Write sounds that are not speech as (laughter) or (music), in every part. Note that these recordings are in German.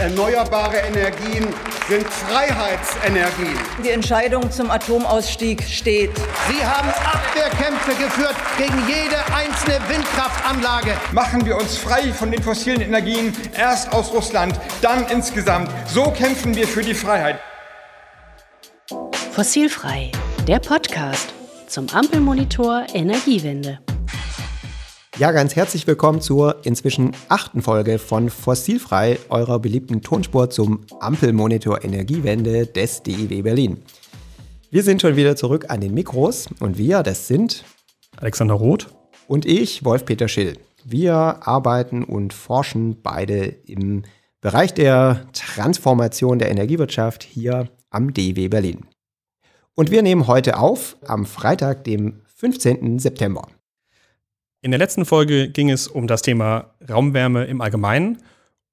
Erneuerbare Energien sind Freiheitsenergien. Die Entscheidung zum Atomausstieg steht. Sie haben Abwehrkämpfe geführt gegen jede einzelne Windkraftanlage. Machen wir uns frei von den fossilen Energien, erst aus Russland, dann insgesamt. So kämpfen wir für die Freiheit. Fossilfrei, der Podcast zum Ampelmonitor Energiewende. Ja, ganz herzlich willkommen zur inzwischen achten Folge von Fossilfrei, eurer beliebten Tonspur zum Ampelmonitor Energiewende des DIW Berlin. Wir sind schon wieder zurück an den Mikros und wir, das sind Alexander Roth und ich, Wolf-Peter Schill. Wir arbeiten und forschen beide im Bereich der Transformation der Energiewirtschaft hier am DIW Berlin. Und wir nehmen heute auf am Freitag, dem 15. September. In der letzten Folge ging es um das Thema Raumwärme im Allgemeinen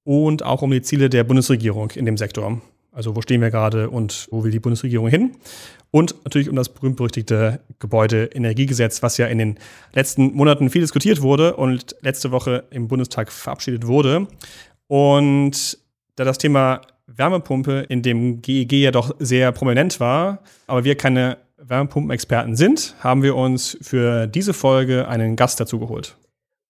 und auch um die Ziele der Bundesregierung in dem Sektor. Also wo stehen wir gerade und wo will die Bundesregierung hin? Und natürlich um das berühmt-berüchtigte Gebäudeenergiegesetz, was ja in den letzten Monaten viel diskutiert wurde und letzte Woche im Bundestag verabschiedet wurde. Und da das Thema Wärmepumpe in dem GEG ja doch sehr prominent war, aber wir keine Wärmepumpenexperten sind, haben wir uns für diese Folge einen Gast dazu geholt.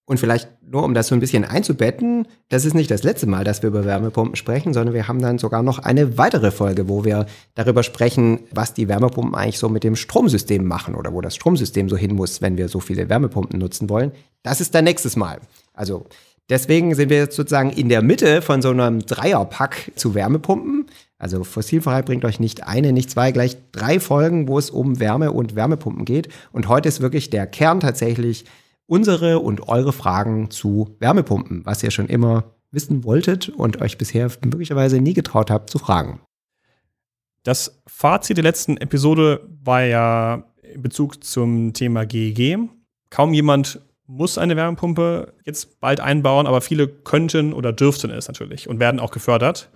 Und vielleicht nur, um das so ein bisschen einzubetten, das ist nicht das letzte Mal, dass wir über Wärmepumpen sprechen, sondern wir haben dann sogar noch eine weitere Folge, wo wir darüber sprechen, was die Wärmepumpen eigentlich so mit dem Stromsystem machen oder wo das Stromsystem so hin muss, wenn wir so viele Wärmepumpen nutzen wollen. Das ist dann nächstes Mal. Also deswegen sind wir jetzt sozusagen in der Mitte von so einem Dreierpack zu Wärmepumpen. Also fossilfrei bringt euch nicht eine, nicht zwei, gleich drei Folgen, wo es um Wärme und Wärmepumpen geht. Und heute ist wirklich der Kern tatsächlich unsere und eure Fragen zu Wärmepumpen, was ihr schon immer wissen wolltet und euch bisher möglicherweise nie getraut habt zu fragen. Das Fazit der letzten Episode war ja in Bezug zum Thema GEG. Kaum jemand muss eine Wärmepumpe jetzt bald einbauen, aber viele könnten oder dürften es natürlich und werden auch gefördert.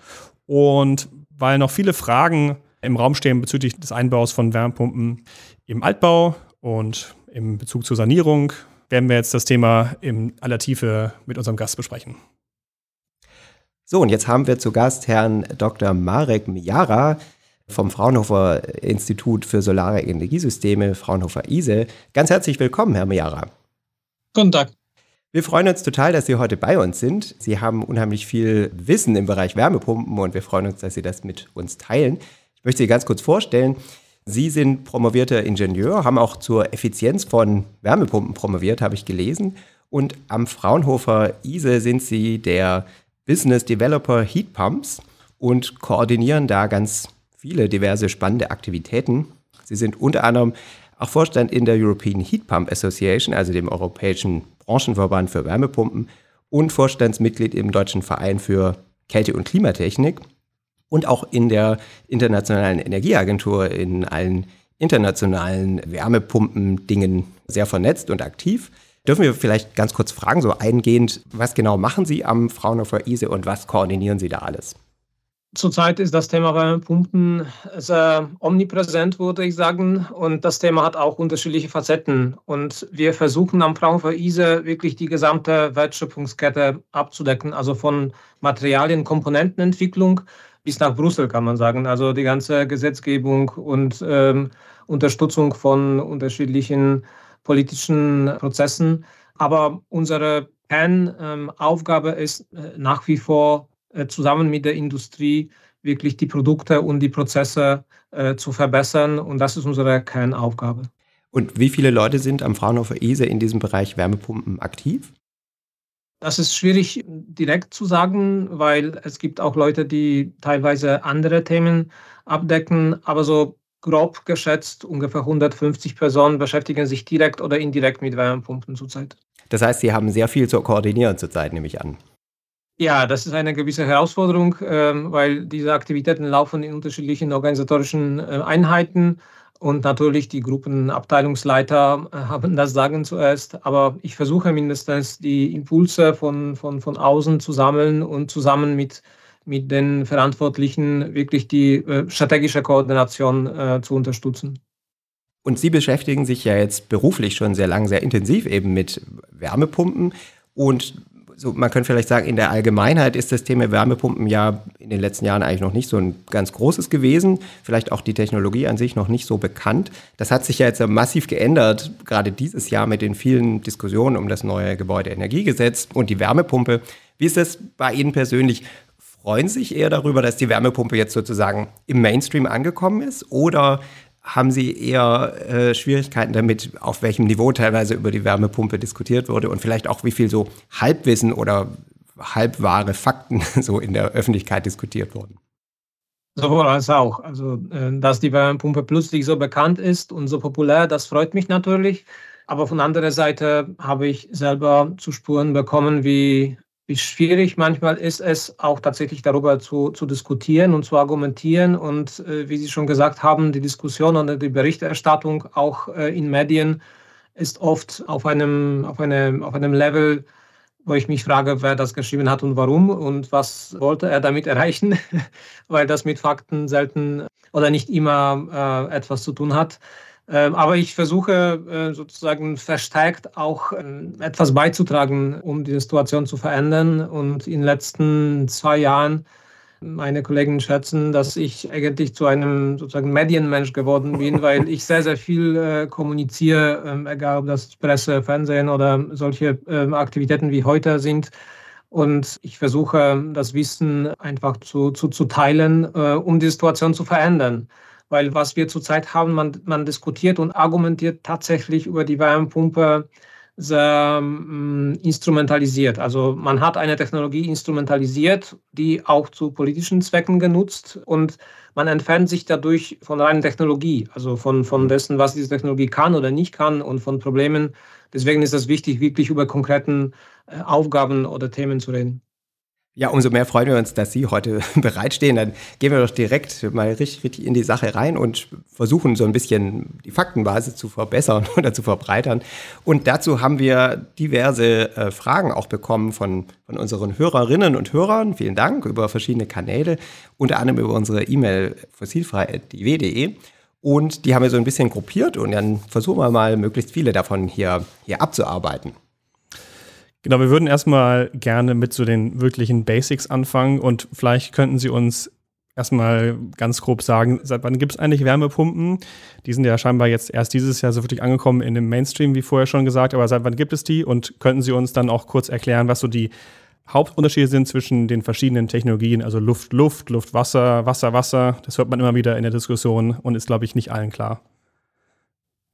Und weil noch viele Fragen im Raum stehen bezüglich des Einbaus von Wärmepumpen im Altbau und im Bezug zur Sanierung, werden wir jetzt das Thema in aller Tiefe mit unserem Gast besprechen. So, und jetzt haben wir zu Gast Herrn Dr. Marek Mijara vom Fraunhofer Institut für Solare Energiesysteme, Fraunhofer ISE. Ganz herzlich willkommen, Herr Mijara. Guten Tag. Wir freuen uns total, dass Sie heute bei uns sind. Sie haben unheimlich viel Wissen im Bereich Wärmepumpen und wir freuen uns, dass Sie das mit uns teilen. Ich möchte Sie ganz kurz vorstellen. Sie sind promovierter Ingenieur, haben auch zur Effizienz von Wärmepumpen promoviert, habe ich gelesen. Und am Fraunhofer ISE sind Sie der Business Developer Heat Pumps und koordinieren da ganz viele diverse spannende Aktivitäten. Sie sind unter anderem auch Vorstand in der European Heat Pump Association, also dem europäischen Branchenverband für Wärmepumpen und Vorstandsmitglied im Deutschen Verein für Kälte- und Klimatechnik und auch in der Internationalen Energieagentur in allen internationalen Wärmepumpen-Dingen sehr vernetzt und aktiv. Dürfen wir vielleicht ganz kurz fragen, so eingehend, was genau machen Sie am Fraunhofer ISE und was koordinieren Sie da alles? Zurzeit ist das Thema Wärmepumpen sehr omnipräsent, würde ich sagen. Und das Thema hat auch unterschiedliche Facetten. Und wir versuchen am Fraunhofer ISE wirklich die gesamte Wertschöpfungskette abzudecken, also von Materialien, Komponentenentwicklung bis nach Brüssel, kann man sagen. Also die ganze Gesetzgebung und ähm, Unterstützung von unterschiedlichen politischen Prozessen. Aber unsere Kernaufgabe ist äh, nach wie vor zusammen mit der Industrie wirklich die Produkte und die Prozesse äh, zu verbessern. Und das ist unsere Kernaufgabe. Und wie viele Leute sind am Fraunhofer ISE in diesem Bereich Wärmepumpen aktiv? Das ist schwierig direkt zu sagen, weil es gibt auch Leute, die teilweise andere Themen abdecken. Aber so grob geschätzt, ungefähr 150 Personen beschäftigen sich direkt oder indirekt mit Wärmepumpen zurzeit. Das heißt, Sie haben sehr viel zu koordinieren zurzeit, nehme ich an. Ja, das ist eine gewisse Herausforderung, ähm, weil diese Aktivitäten laufen in unterschiedlichen organisatorischen äh, Einheiten und natürlich die Gruppenabteilungsleiter äh, haben das Sagen zuerst. Aber ich versuche mindestens die Impulse von, von, von außen zu sammeln und zusammen mit, mit den Verantwortlichen wirklich die äh, strategische Koordination zu unterstützen. Und Sie beschäftigen sich ja jetzt beruflich schon sehr lang, sehr intensiv eben mit Wärmepumpen. Und so, man könnte vielleicht sagen, in der Allgemeinheit ist das Thema Wärmepumpen ja in den letzten Jahren eigentlich noch nicht so ein ganz großes gewesen. Vielleicht auch die Technologie an sich noch nicht so bekannt. Das hat sich ja jetzt massiv geändert, gerade dieses Jahr mit den vielen Diskussionen um das neue Gebäudeenergiegesetz und die Wärmepumpe. Wie ist das bei Ihnen persönlich? Freuen Sie sich eher darüber, dass die Wärmepumpe jetzt sozusagen im Mainstream angekommen ist? Oder haben Sie eher äh, Schwierigkeiten damit, auf welchem Niveau teilweise über die Wärmepumpe diskutiert wurde und vielleicht auch wie viel so Halbwissen oder halbwahre Fakten (laughs) so in der Öffentlichkeit diskutiert wurden? Sowohl als auch. Also, äh, dass die Wärmepumpe plötzlich so bekannt ist und so populär, das freut mich natürlich. Aber von anderer Seite habe ich selber zu Spuren bekommen, wie wie schwierig manchmal ist es, auch tatsächlich darüber zu, zu diskutieren und zu argumentieren. Und äh, wie Sie schon gesagt haben, die Diskussion und die Berichterstattung auch äh, in Medien ist oft auf einem, auf, eine, auf einem Level, wo ich mich frage, wer das geschrieben hat und warum und was wollte er damit erreichen, (laughs) weil das mit Fakten selten oder nicht immer äh, etwas zu tun hat. Ähm, aber ich versuche äh, sozusagen verstärkt auch ähm, etwas beizutragen, um die Situation zu verändern. Und in den letzten zwei Jahren, meine Kollegen schätzen, dass ich eigentlich zu einem sozusagen Medienmensch geworden bin, (laughs) weil ich sehr, sehr viel äh, kommuniziere, ähm, egal ob das Presse, Fernsehen oder solche Aktivitäten wie heute sind. Und ich versuche, das Wissen einfach zu, zu, zu teilen, äh, um die Situation zu verändern weil was wir zurzeit haben, man, man diskutiert und argumentiert tatsächlich über die Wärmepumpe sehr ähm, instrumentalisiert. Also man hat eine Technologie instrumentalisiert, die auch zu politischen Zwecken genutzt und man entfernt sich dadurch von reiner Technologie, also von, von dessen, was diese Technologie kann oder nicht kann und von Problemen. Deswegen ist es wichtig, wirklich über konkreten äh, Aufgaben oder Themen zu reden. Ja, umso mehr freuen wir uns, dass Sie heute (laughs) bereitstehen. Dann gehen wir doch direkt mal richtig, richtig in die Sache rein und versuchen so ein bisschen die Faktenbasis zu verbessern (laughs) oder zu verbreitern. Und dazu haben wir diverse äh, Fragen auch bekommen von, von unseren Hörerinnen und Hörern. Vielen Dank über verschiedene Kanäle, unter anderem über unsere E-Mail fossilfrei.iw.de. Und die haben wir so ein bisschen gruppiert und dann versuchen wir mal, möglichst viele davon hier, hier abzuarbeiten. Genau, wir würden erstmal gerne mit so den wirklichen Basics anfangen und vielleicht könnten Sie uns erstmal ganz grob sagen, seit wann gibt es eigentlich Wärmepumpen? Die sind ja scheinbar jetzt erst dieses Jahr so wirklich angekommen in dem Mainstream, wie vorher schon gesagt, aber seit wann gibt es die? Und könnten Sie uns dann auch kurz erklären, was so die Hauptunterschiede sind zwischen den verschiedenen Technologien, also Luft, Luft, Luft, Wasser, Wasser, Wasser. Das hört man immer wieder in der Diskussion und ist, glaube ich, nicht allen klar.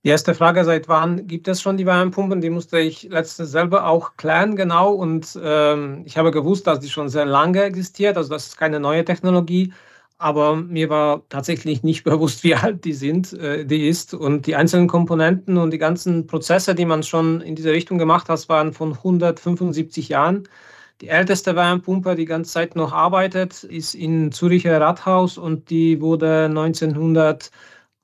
Die erste Frage, seit wann gibt es schon die Wärmepumpen? Die musste ich letztens selber auch klären, genau. Und ähm, ich habe gewusst, dass die schon sehr lange existiert. Also das ist keine neue Technologie. Aber mir war tatsächlich nicht (laughs) bewusst, wie alt die sind, äh, die ist. Und die einzelnen Komponenten und die ganzen Prozesse, die man schon in diese Richtung gemacht hat, waren von 175 Jahren. Die älteste Wärmepumpe, die ganze Zeit noch arbeitet, ist in Züricher Rathaus und die wurde 1900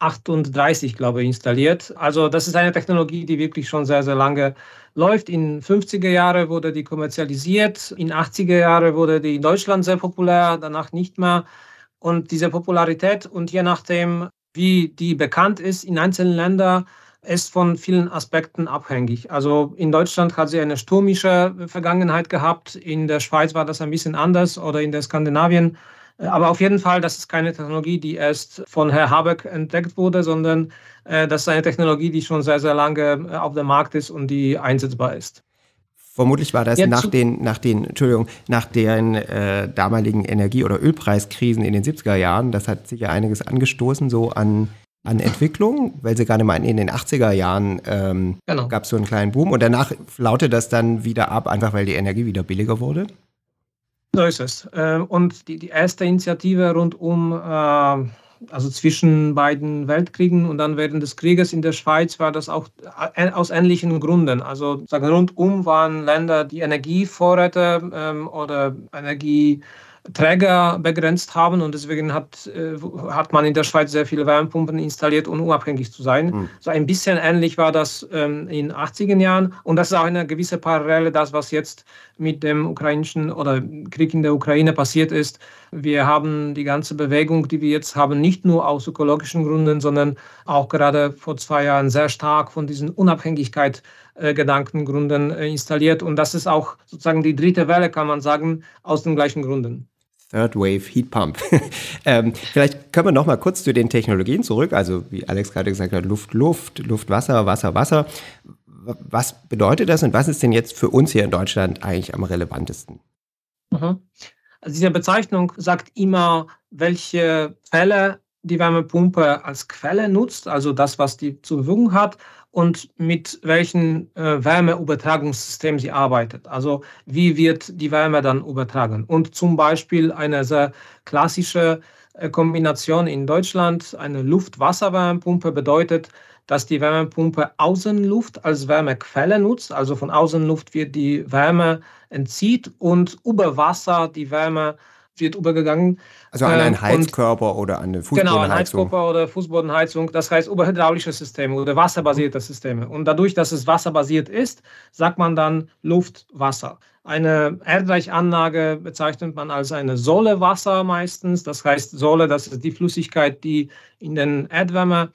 38, glaube ich, installiert. Also das ist eine Technologie, die wirklich schon sehr, sehr lange läuft. In 50er Jahren wurde die kommerzialisiert, in 80er Jahren wurde die in Deutschland sehr populär, danach nicht mehr. Und diese Popularität und je nachdem, wie die bekannt ist in einzelnen Ländern, ist von vielen Aspekten abhängig. Also in Deutschland hat sie eine stürmische Vergangenheit gehabt, in der Schweiz war das ein bisschen anders oder in der Skandinavien aber auf jeden Fall, das ist keine Technologie, die erst von Herrn Habeck entdeckt wurde, sondern äh, das ist eine Technologie, die schon sehr, sehr lange äh, auf dem Markt ist und die einsetzbar ist. Vermutlich war das ja, nach den, nach den, Entschuldigung, nach den äh, damaligen Energie- oder Ölpreiskrisen in den 70er Jahren. Das hat sicher einiges angestoßen, so an, an Entwicklung, weil sie gerade mal in den 80er Jahren ähm, genau. gab es so einen kleinen Boom und danach flaute das dann wieder ab, einfach weil die Energie wieder billiger wurde. So ist es. Ähm, und die, die erste Initiative rund um, äh, also zwischen beiden Weltkriegen und dann während des Krieges in der Schweiz war das auch äh, aus ähnlichen Gründen. Also sagen rundum waren Länder, die Energievorräte ähm, oder Energie Träger begrenzt haben und deswegen hat, äh, hat man in der Schweiz sehr viele Wärmepumpen installiert, um unabhängig zu sein. Mhm. So ein bisschen ähnlich war das ähm, in den 80er Jahren und das ist auch eine gewisse Parallele, das, was jetzt mit dem ukrainischen oder Krieg in der Ukraine passiert ist. Wir haben die ganze Bewegung, die wir jetzt haben, nicht nur aus ökologischen Gründen, sondern auch gerade vor zwei Jahren sehr stark von dieser Unabhängigkeit äh, Gedankengründen äh, installiert. Und das ist auch sozusagen die dritte Welle, kann man sagen, aus den gleichen Gründen. Third Wave Heat Pump. (laughs) ähm, vielleicht können wir noch mal kurz zu den Technologien zurück. Also wie Alex gerade gesagt hat, Luft, Luft, Luft, Wasser, Wasser, Wasser. Was bedeutet das und was ist denn jetzt für uns hier in Deutschland eigentlich am relevantesten? Mhm. Also diese Bezeichnung sagt immer, welche Fälle die Wärmepumpe als Quelle nutzt, also das, was die zur Verfügung hat, und mit welchem äh, Wärmeübertragungssystem sie arbeitet. Also wie wird die Wärme dann übertragen? Und zum Beispiel eine sehr klassische äh, Kombination in Deutschland, eine Luft-Wasser-Wärmepumpe bedeutet, dass die Wärmepumpe Außenluft als Wärmequelle nutzt. Also von Außenluft wird die Wärme entzieht und über Wasser die Wärme wird übergegangen. Also an einen ähm, Heizkörper und, oder an eine Fußbodenheizung. Genau, an Heizkörper oder Fußbodenheizung. Das heißt über hydraulische Systeme oder wasserbasierte Systeme. Und dadurch, dass es wasserbasiert ist, sagt man dann Luft, Wasser. Eine Erdreichanlage bezeichnet man als eine Sohle Wasser meistens. Das heißt, Sohle, das ist die Flüssigkeit, die in den Erdwärme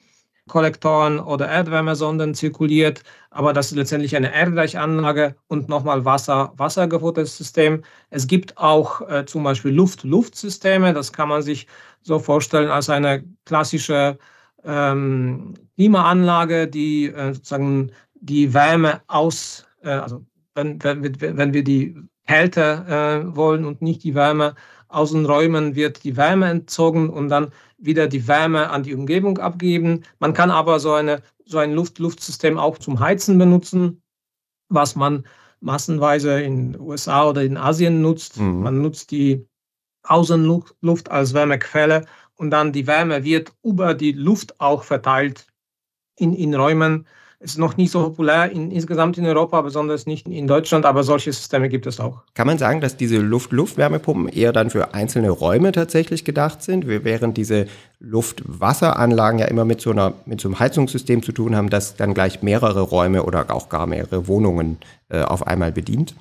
Kollektoren oder Erdwärmesonden zirkuliert, aber das ist letztendlich eine Erdreichanlage und nochmal Wasser, wassergefuttertes System. Es gibt auch äh, zum Beispiel Luft-Luft-Systeme, das kann man sich so vorstellen als eine klassische ähm, Klimaanlage, die äh, sozusagen die Wärme aus, äh, also wenn, wenn, wenn wir die Kälte äh, wollen und nicht die Wärme aus den Räumen, wird die Wärme entzogen und dann wieder die Wärme an die Umgebung abgeben. Man kann aber so, eine, so ein Luft-Luft-System auch zum Heizen benutzen, was man massenweise in den USA oder in Asien nutzt. Mhm. Man nutzt die Außenluft als Wärmequelle und dann die Wärme wird über die Luft auch verteilt in, in Räumen, ist noch nicht so populär in, insgesamt in Europa, besonders nicht in Deutschland, aber solche Systeme gibt es auch. Kann man sagen, dass diese Luft-Luft-Wärmepumpen eher dann für einzelne Räume tatsächlich gedacht sind, während diese Luft-Wasser-Anlagen ja immer mit so, einer, mit so einem Heizungssystem zu tun haben, das dann gleich mehrere Räume oder auch gar mehrere Wohnungen äh, auf einmal bedient?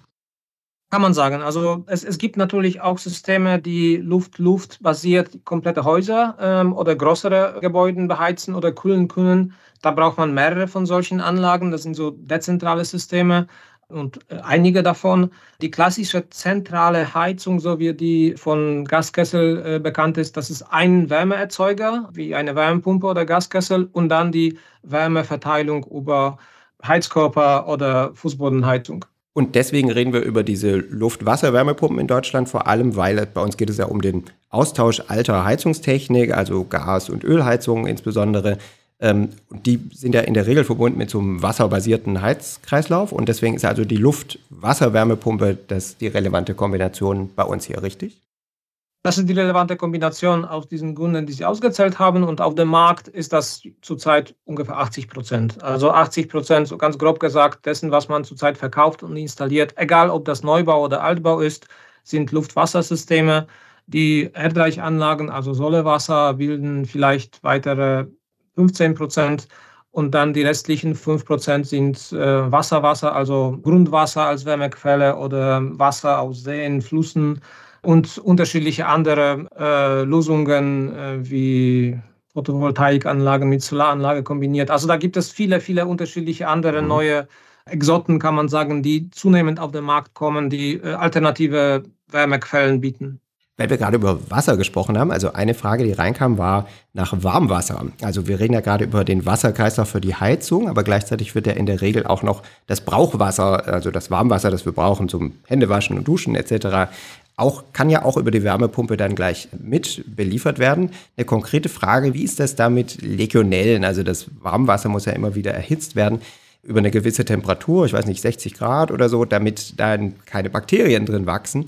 Kann man sagen. Also es, es gibt natürlich auch Systeme, die Luft-Luft basiert komplette Häuser ähm, oder größere Gebäude beheizen oder kühlen können. Da braucht man mehrere von solchen Anlagen. Das sind so dezentrale Systeme und äh, einige davon. Die klassische zentrale Heizung, so wie die von Gaskessel äh, bekannt ist, das ist ein Wärmeerzeuger, wie eine Wärmepumpe oder Gaskessel und dann die Wärmeverteilung über Heizkörper oder Fußbodenheizung. Und deswegen reden wir über diese Luft-Wasser-Wärmepumpen in Deutschland, vor allem, weil bei uns geht es ja um den Austausch alter Heizungstechnik, also Gas- und Ölheizungen insbesondere. Ähm, die sind ja in der Regel verbunden mit so einem wasserbasierten Heizkreislauf und deswegen ist also die Luft-Wasser-Wärmepumpe das die relevante Kombination bei uns hier, richtig? Das ist die relevante Kombination aus diesen Gründen, die Sie ausgezählt haben. Und auf dem Markt ist das zurzeit ungefähr 80 Prozent. Also 80 Prozent, so ganz grob gesagt, dessen, was man zurzeit verkauft und installiert, egal ob das Neubau oder Altbau ist, sind Luft-Wasser-Systeme. Die Erdreichanlagen, also Sollewasser, bilden vielleicht weitere 15 Prozent. Und dann die restlichen 5 Prozent sind äh, Wasser, also Grundwasser als Wärmequelle oder Wasser aus Seen, Flüssen und unterschiedliche andere äh, Lösungen äh, wie Photovoltaikanlagen mit Solaranlage kombiniert. Also da gibt es viele, viele unterschiedliche andere mhm. neue Exoten, kann man sagen, die zunehmend auf den Markt kommen, die äh, alternative Wärmequellen bieten. Weil wir gerade über Wasser gesprochen haben, also eine Frage, die reinkam, war nach Warmwasser. Also wir reden ja gerade über den Wasserkreislauf für die Heizung, aber gleichzeitig wird ja in der Regel auch noch das Brauchwasser, also das Warmwasser, das wir brauchen zum Händewaschen und Duschen etc., auch, kann ja auch über die Wärmepumpe dann gleich mit beliefert werden. Eine konkrete Frage, wie ist das da mit Legionellen? Also das Warmwasser muss ja immer wieder erhitzt werden über eine gewisse Temperatur, ich weiß nicht, 60 Grad oder so, damit dann keine Bakterien drin wachsen.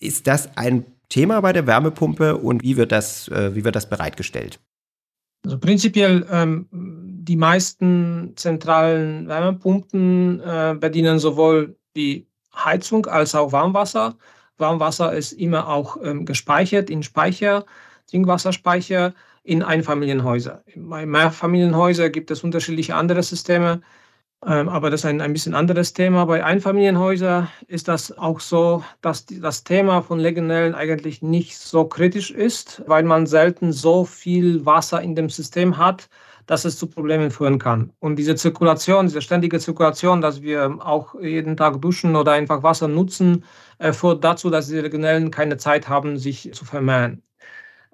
Ist das ein Thema bei der Wärmepumpe und wie wird das, äh, wie wird das bereitgestellt? Also prinzipiell ähm, die meisten zentralen Wärmepumpen äh, bedienen sowohl die Heizung als auch Warmwasser. Warmwasser ist immer auch ähm, gespeichert in Speicher, Trinkwasserspeicher in Einfamilienhäuser. Bei Mehrfamilienhäusern gibt es unterschiedliche andere Systeme. Ähm, aber das ist ein, ein bisschen anderes Thema. Bei Einfamilienhäusern ist das auch so, dass die, das Thema von Legionellen eigentlich nicht so kritisch ist, weil man selten so viel Wasser in dem System hat, dass es zu Problemen führen kann. Und diese Zirkulation, diese ständige Zirkulation, dass wir auch jeden Tag duschen oder einfach Wasser nutzen, äh, führt dazu, dass die Legionellen keine Zeit haben, sich zu vermehren.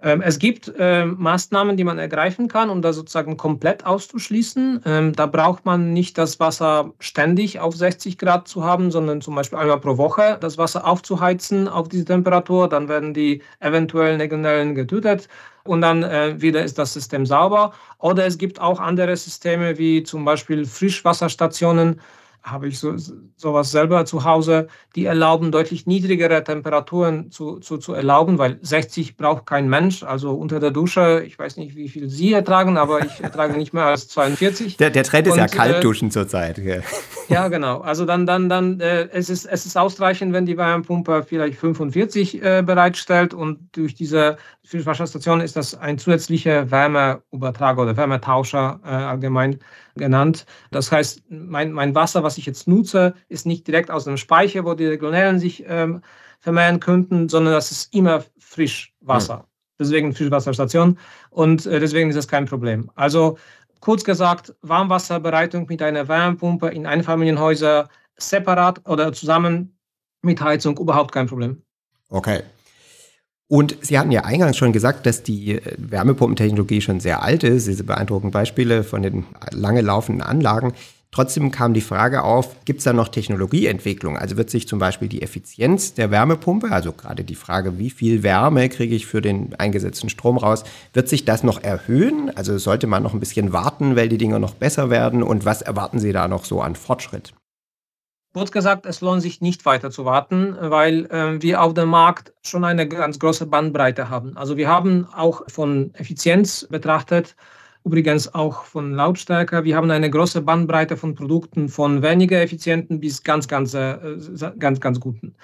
Ähm, es gibt ähm, Maßnahmen, die man ergreifen kann, um das sozusagen komplett auszuschließen. Ähm, da braucht man nicht das Wasser ständig auf 60 Grad zu haben, sondern zum Beispiel einmal pro Woche das Wasser aufzuheizen auf diese Temperatur. Dann werden die eventuellen Legionellen getötet und dann äh, wieder ist das System sauber. Oder es gibt auch andere Systeme wie zum Beispiel Frischwasserstationen, habe ich so, sowas selber zu Hause, die erlauben, deutlich niedrigere Temperaturen zu, zu, zu erlauben, weil 60 braucht kein Mensch. Also unter der Dusche, ich weiß nicht, wie viel Sie ertragen, aber ich ertrage nicht mehr als 42. Der, der Trend ist Und, ja Kaltduschen äh, zurzeit. Ja. ja, genau. Also dann, dann, dann äh, es, ist, es ist ausreichend, wenn die Wärmepumpe vielleicht 45 äh, bereitstellt und durch diese Frischwasserstation ist das ein zusätzlicher Wärmeübertrager oder Wärmetauscher äh, allgemein genannt. Das heißt, mein, mein Wasser, was ich jetzt nutze, ist nicht direkt aus einem Speicher, wo die Legionellen sich ähm, vermehren könnten, sondern das ist immer Frischwasser. Ja. Deswegen Frischwasserstation und äh, deswegen ist das kein Problem. Also kurz gesagt, Warmwasserbereitung mit einer Wärmepumpe in Einfamilienhäusern separat oder zusammen mit Heizung überhaupt kein Problem. Okay. Und Sie hatten ja eingangs schon gesagt, dass die äh, Wärmepumpentechnologie schon sehr alt ist, diese beeindruckenden Beispiele von den lange laufenden Anlagen. Trotzdem kam die Frage auf, gibt es da noch Technologieentwicklung? Also wird sich zum Beispiel die Effizienz der Wärmepumpe, also gerade die Frage, wie viel Wärme kriege ich für den eingesetzten Strom raus, wird sich das noch erhöhen? Also sollte man noch ein bisschen warten, weil die Dinge noch besser werden? Und was erwarten Sie da noch so an Fortschritt? Kurz gesagt, es lohnt sich nicht weiter zu warten, weil äh, wir auf dem Markt schon eine ganz große Bandbreite haben. Also wir haben auch von Effizienz betrachtet, übrigens auch von Lautstärke, wir haben eine große Bandbreite von Produkten von weniger effizienten bis ganz, ganz, äh, ganz, ganz guten.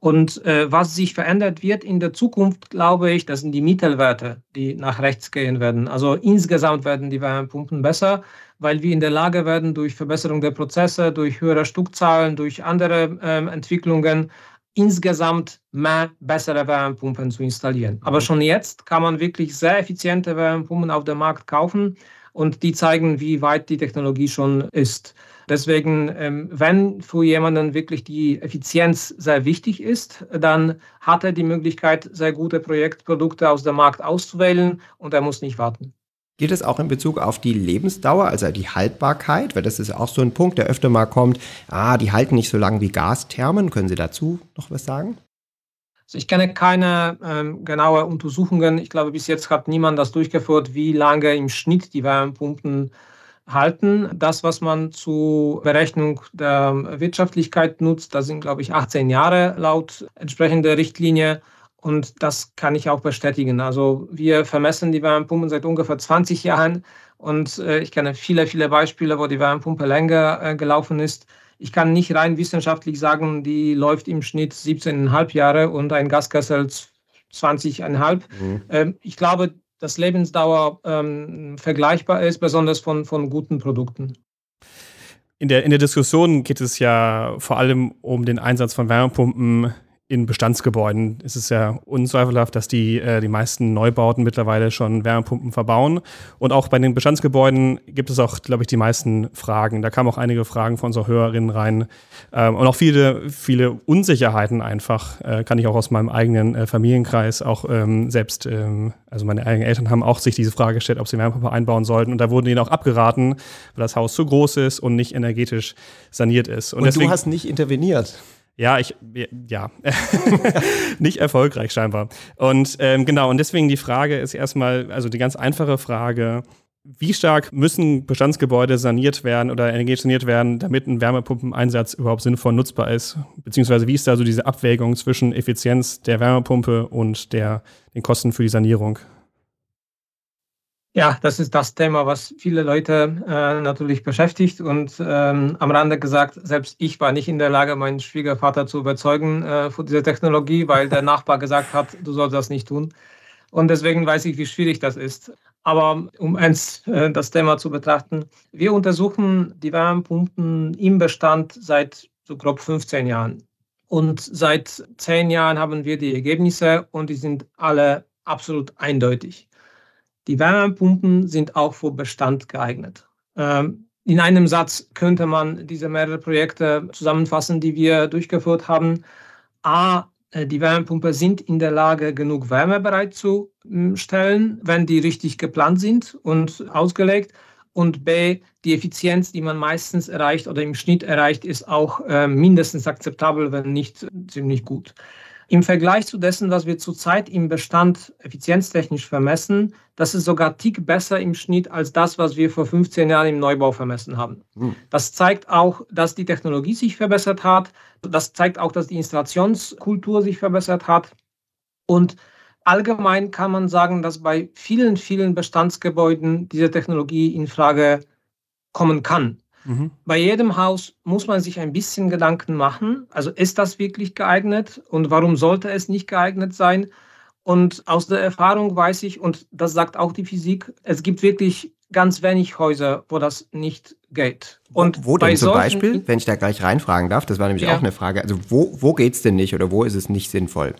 Und äh, was sich verändert wird in der Zukunft, glaube ich, das sind die Mittelwerte, die nach rechts gehen werden. Also insgesamt werden die Wärmepumpen besser weil wir in der Lage werden, durch Verbesserung der Prozesse, durch höhere Stückzahlen, durch andere ähm, Entwicklungen insgesamt mehr bessere Wärmepumpen zu installieren. Aber mhm. schon jetzt kann man wirklich sehr effiziente Wärmepumpen auf dem Markt kaufen und die zeigen, wie weit die Technologie schon ist. Deswegen, ähm, wenn für jemanden wirklich die Effizienz sehr wichtig ist, dann hat er die Möglichkeit, sehr gute Projektprodukte aus dem Markt auszuwählen und er muss nicht warten. Gilt es auch in Bezug auf die Lebensdauer, also die Haltbarkeit? Weil das ist auch so ein Punkt, der öfter mal kommt. Ah, die halten nicht so lange wie Gasthermen. Können Sie dazu noch was sagen? Also ich kenne keine ähm, genaue Untersuchungen. Ich glaube, bis jetzt hat niemand das durchgeführt, wie lange im Schnitt die Wärmepumpen halten. Das, was man zur Berechnung der Wirtschaftlichkeit nutzt, das sind, glaube ich, 18 Jahre laut entsprechender Richtlinie. Und das kann ich auch bestätigen. Also wir vermessen die Wärmepumpen seit ungefähr 20 Jahren und äh, ich kenne viele, viele Beispiele, wo die Wärmepumpe länger äh, gelaufen ist. Ich kann nicht rein wissenschaftlich sagen, die läuft im Schnitt 17,5 Jahre und ein Gaskessel 20,5. Mhm. Ähm, ich glaube, dass Lebensdauer ähm, vergleichbar ist, besonders von, von guten Produkten. In der, in der Diskussion geht es ja vor allem um den Einsatz von Wärmepumpen in Bestandsgebäuden ist es ja unzweifelhaft, dass die, äh, die meisten Neubauten mittlerweile schon Wärmepumpen verbauen. Und auch bei den Bestandsgebäuden gibt es auch, glaube ich, die meisten Fragen. Da kamen auch einige Fragen von unseren Hörerinnen rein. Ähm, und auch viele, viele Unsicherheiten einfach, äh, kann ich auch aus meinem eigenen äh, Familienkreis auch ähm, selbst, ähm, also meine eigenen Eltern haben auch sich diese Frage gestellt, ob sie Wärmepumpe einbauen sollten. Und da wurden ihnen auch abgeraten, weil das Haus zu groß ist und nicht energetisch saniert ist. Und, und deswegen, du hast nicht interveniert. Ja, ich, ja, (laughs) nicht erfolgreich scheinbar. Und ähm, genau, und deswegen die Frage ist erstmal, also die ganz einfache Frage, wie stark müssen Bestandsgebäude saniert werden oder energetisch saniert werden, damit ein Wärmepumpeneinsatz überhaupt sinnvoll nutzbar ist? Beziehungsweise wie ist da so diese Abwägung zwischen Effizienz der Wärmepumpe und der, den Kosten für die Sanierung? Ja, das ist das Thema, was viele Leute äh, natürlich beschäftigt. Und ähm, am Rande gesagt, selbst ich war nicht in der Lage, meinen Schwiegervater zu überzeugen äh, von dieser Technologie, weil der Nachbar gesagt hat, du sollst das nicht tun. Und deswegen weiß ich, wie schwierig das ist. Aber um eins äh, das Thema zu betrachten, wir untersuchen die Wärmepumpen im Bestand seit so grob 15 Jahren. Und seit zehn Jahren haben wir die Ergebnisse und die sind alle absolut eindeutig. Die Wärmepumpen sind auch für Bestand geeignet. Ähm, in einem Satz könnte man diese mehreren Projekte zusammenfassen, die wir durchgeführt haben. A, äh, die Wärmepumpen sind in der Lage, genug Wärme bereitzustellen, wenn die richtig geplant sind und ausgelegt und B, die Effizienz, die man meistens erreicht oder im Schnitt erreicht, ist auch äh, mindestens akzeptabel, wenn nicht ziemlich gut. Im Vergleich zu dessen, was wir zurzeit im Bestand effizienztechnisch vermessen, das ist sogar tick besser im Schnitt als das, was wir vor 15 Jahren im Neubau vermessen haben. Mhm. Das zeigt auch, dass die Technologie sich verbessert hat. Das zeigt auch, dass die Installationskultur sich verbessert hat. Und Allgemein kann man sagen, dass bei vielen, vielen Bestandsgebäuden diese Technologie in Frage kommen kann. Mhm. Bei jedem Haus muss man sich ein bisschen Gedanken machen. Also ist das wirklich geeignet und warum sollte es nicht geeignet sein? Und aus der Erfahrung weiß ich, und das sagt auch die Physik, es gibt wirklich ganz wenig Häuser, wo das nicht geht. Und wo, wo denn zum Beispiel, wenn ich da gleich reinfragen darf, das war nämlich ja. auch eine Frage, also wo, wo geht es denn nicht oder wo ist es nicht sinnvoll?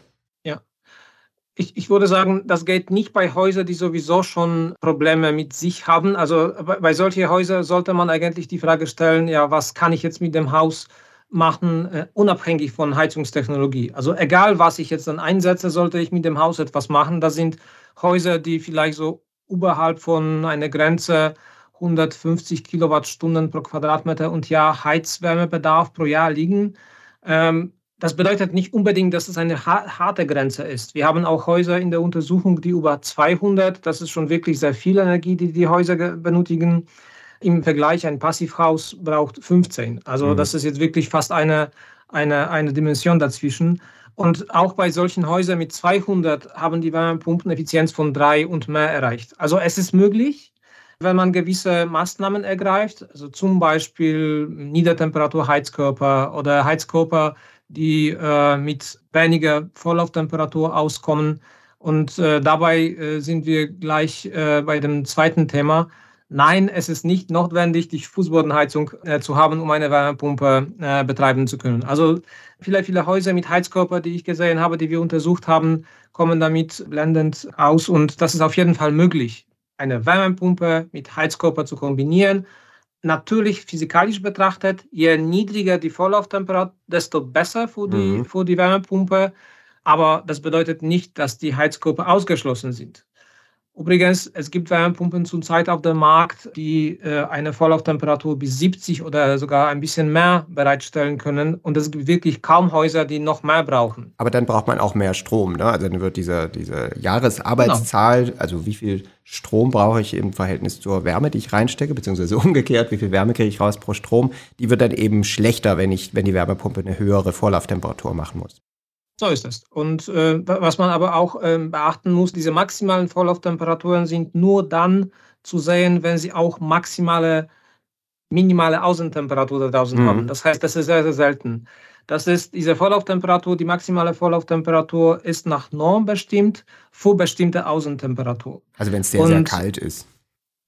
Ich, ich würde sagen, das geht nicht bei Häusern, die sowieso schon Probleme mit sich haben. Also bei, bei solchen Häusern sollte man eigentlich die Frage stellen, ja, was kann ich jetzt mit dem Haus machen, uh, unabhängig von Heizungstechnologie. Also egal, was ich jetzt dann einsetze, sollte ich mit dem Haus etwas machen. Das sind Häuser, die vielleicht so oberhalb von einer Grenze 150 Kilowattstunden pro Quadratmeter und Jahr Heizwärmebedarf pro Jahr liegen. Ähm, das bedeutet nicht unbedingt, dass es eine harte Grenze ist. Wir haben auch Häuser in der Untersuchung, die über 200, das ist schon wirklich sehr viel Energie, die die Häuser benötigen. Im Vergleich ein Passivhaus braucht 15. Also mhm. das ist jetzt wirklich fast eine, eine, eine Dimension dazwischen. Und auch bei solchen Häusern mit 200 haben die Wärmepumpen Effizienz von 3 und mehr erreicht. Also es ist möglich, wenn man gewisse Maßnahmen ergreift, also zum Beispiel Niedertemperatur-Heizkörper oder Heizkörper, die äh, mit weniger Vorlauftemperatur auskommen. Und äh, dabei äh, sind wir gleich äh, bei dem zweiten Thema. Nein, es ist nicht notwendig, die Fußbodenheizung äh, zu haben, um eine Wärmepumpe äh, betreiben zu können. Also viele, viele Häuser mit Heizkörper, die ich gesehen habe, die wir untersucht haben, kommen damit blendend aus. Und das ist auf jeden Fall möglich, eine Wärmepumpe mit Heizkörper zu kombinieren natürlich physikalisch betrachtet, je niedriger die Vorlauftemperatur, desto besser für die, mhm. für die Wärmepumpe. Aber das bedeutet nicht, dass die Heizkörper ausgeschlossen sind. Übrigens, es gibt Wärmepumpen zurzeit auf dem Markt, die äh, eine Vorlauftemperatur bis 70 oder sogar ein bisschen mehr bereitstellen können. Und es gibt wirklich kaum Häuser, die noch mehr brauchen. Aber dann braucht man auch mehr Strom. Ne? Also dann wird diese, diese Jahresarbeitszahl, genau. also wie viel Strom brauche ich im Verhältnis zur Wärme, die ich reinstecke, beziehungsweise (laughs) umgekehrt, wie viel Wärme kriege ich raus pro Strom, die wird dann eben schlechter, wenn ich, wenn die Wärmepumpe eine höhere Vorlauftemperatur machen muss. So ist es. Und äh, was man aber auch äh, beachten muss, diese maximalen Vorlauftemperaturen sind nur dann zu sehen, wenn sie auch maximale, minimale Außentemperatur da draußen mhm. haben. Das heißt, das ist sehr, sehr selten. Das ist diese Vorlauftemperatur, die maximale Vorlauftemperatur ist nach Norm bestimmt für bestimmte Außentemperatur. Also wenn es sehr, Und, sehr kalt ist.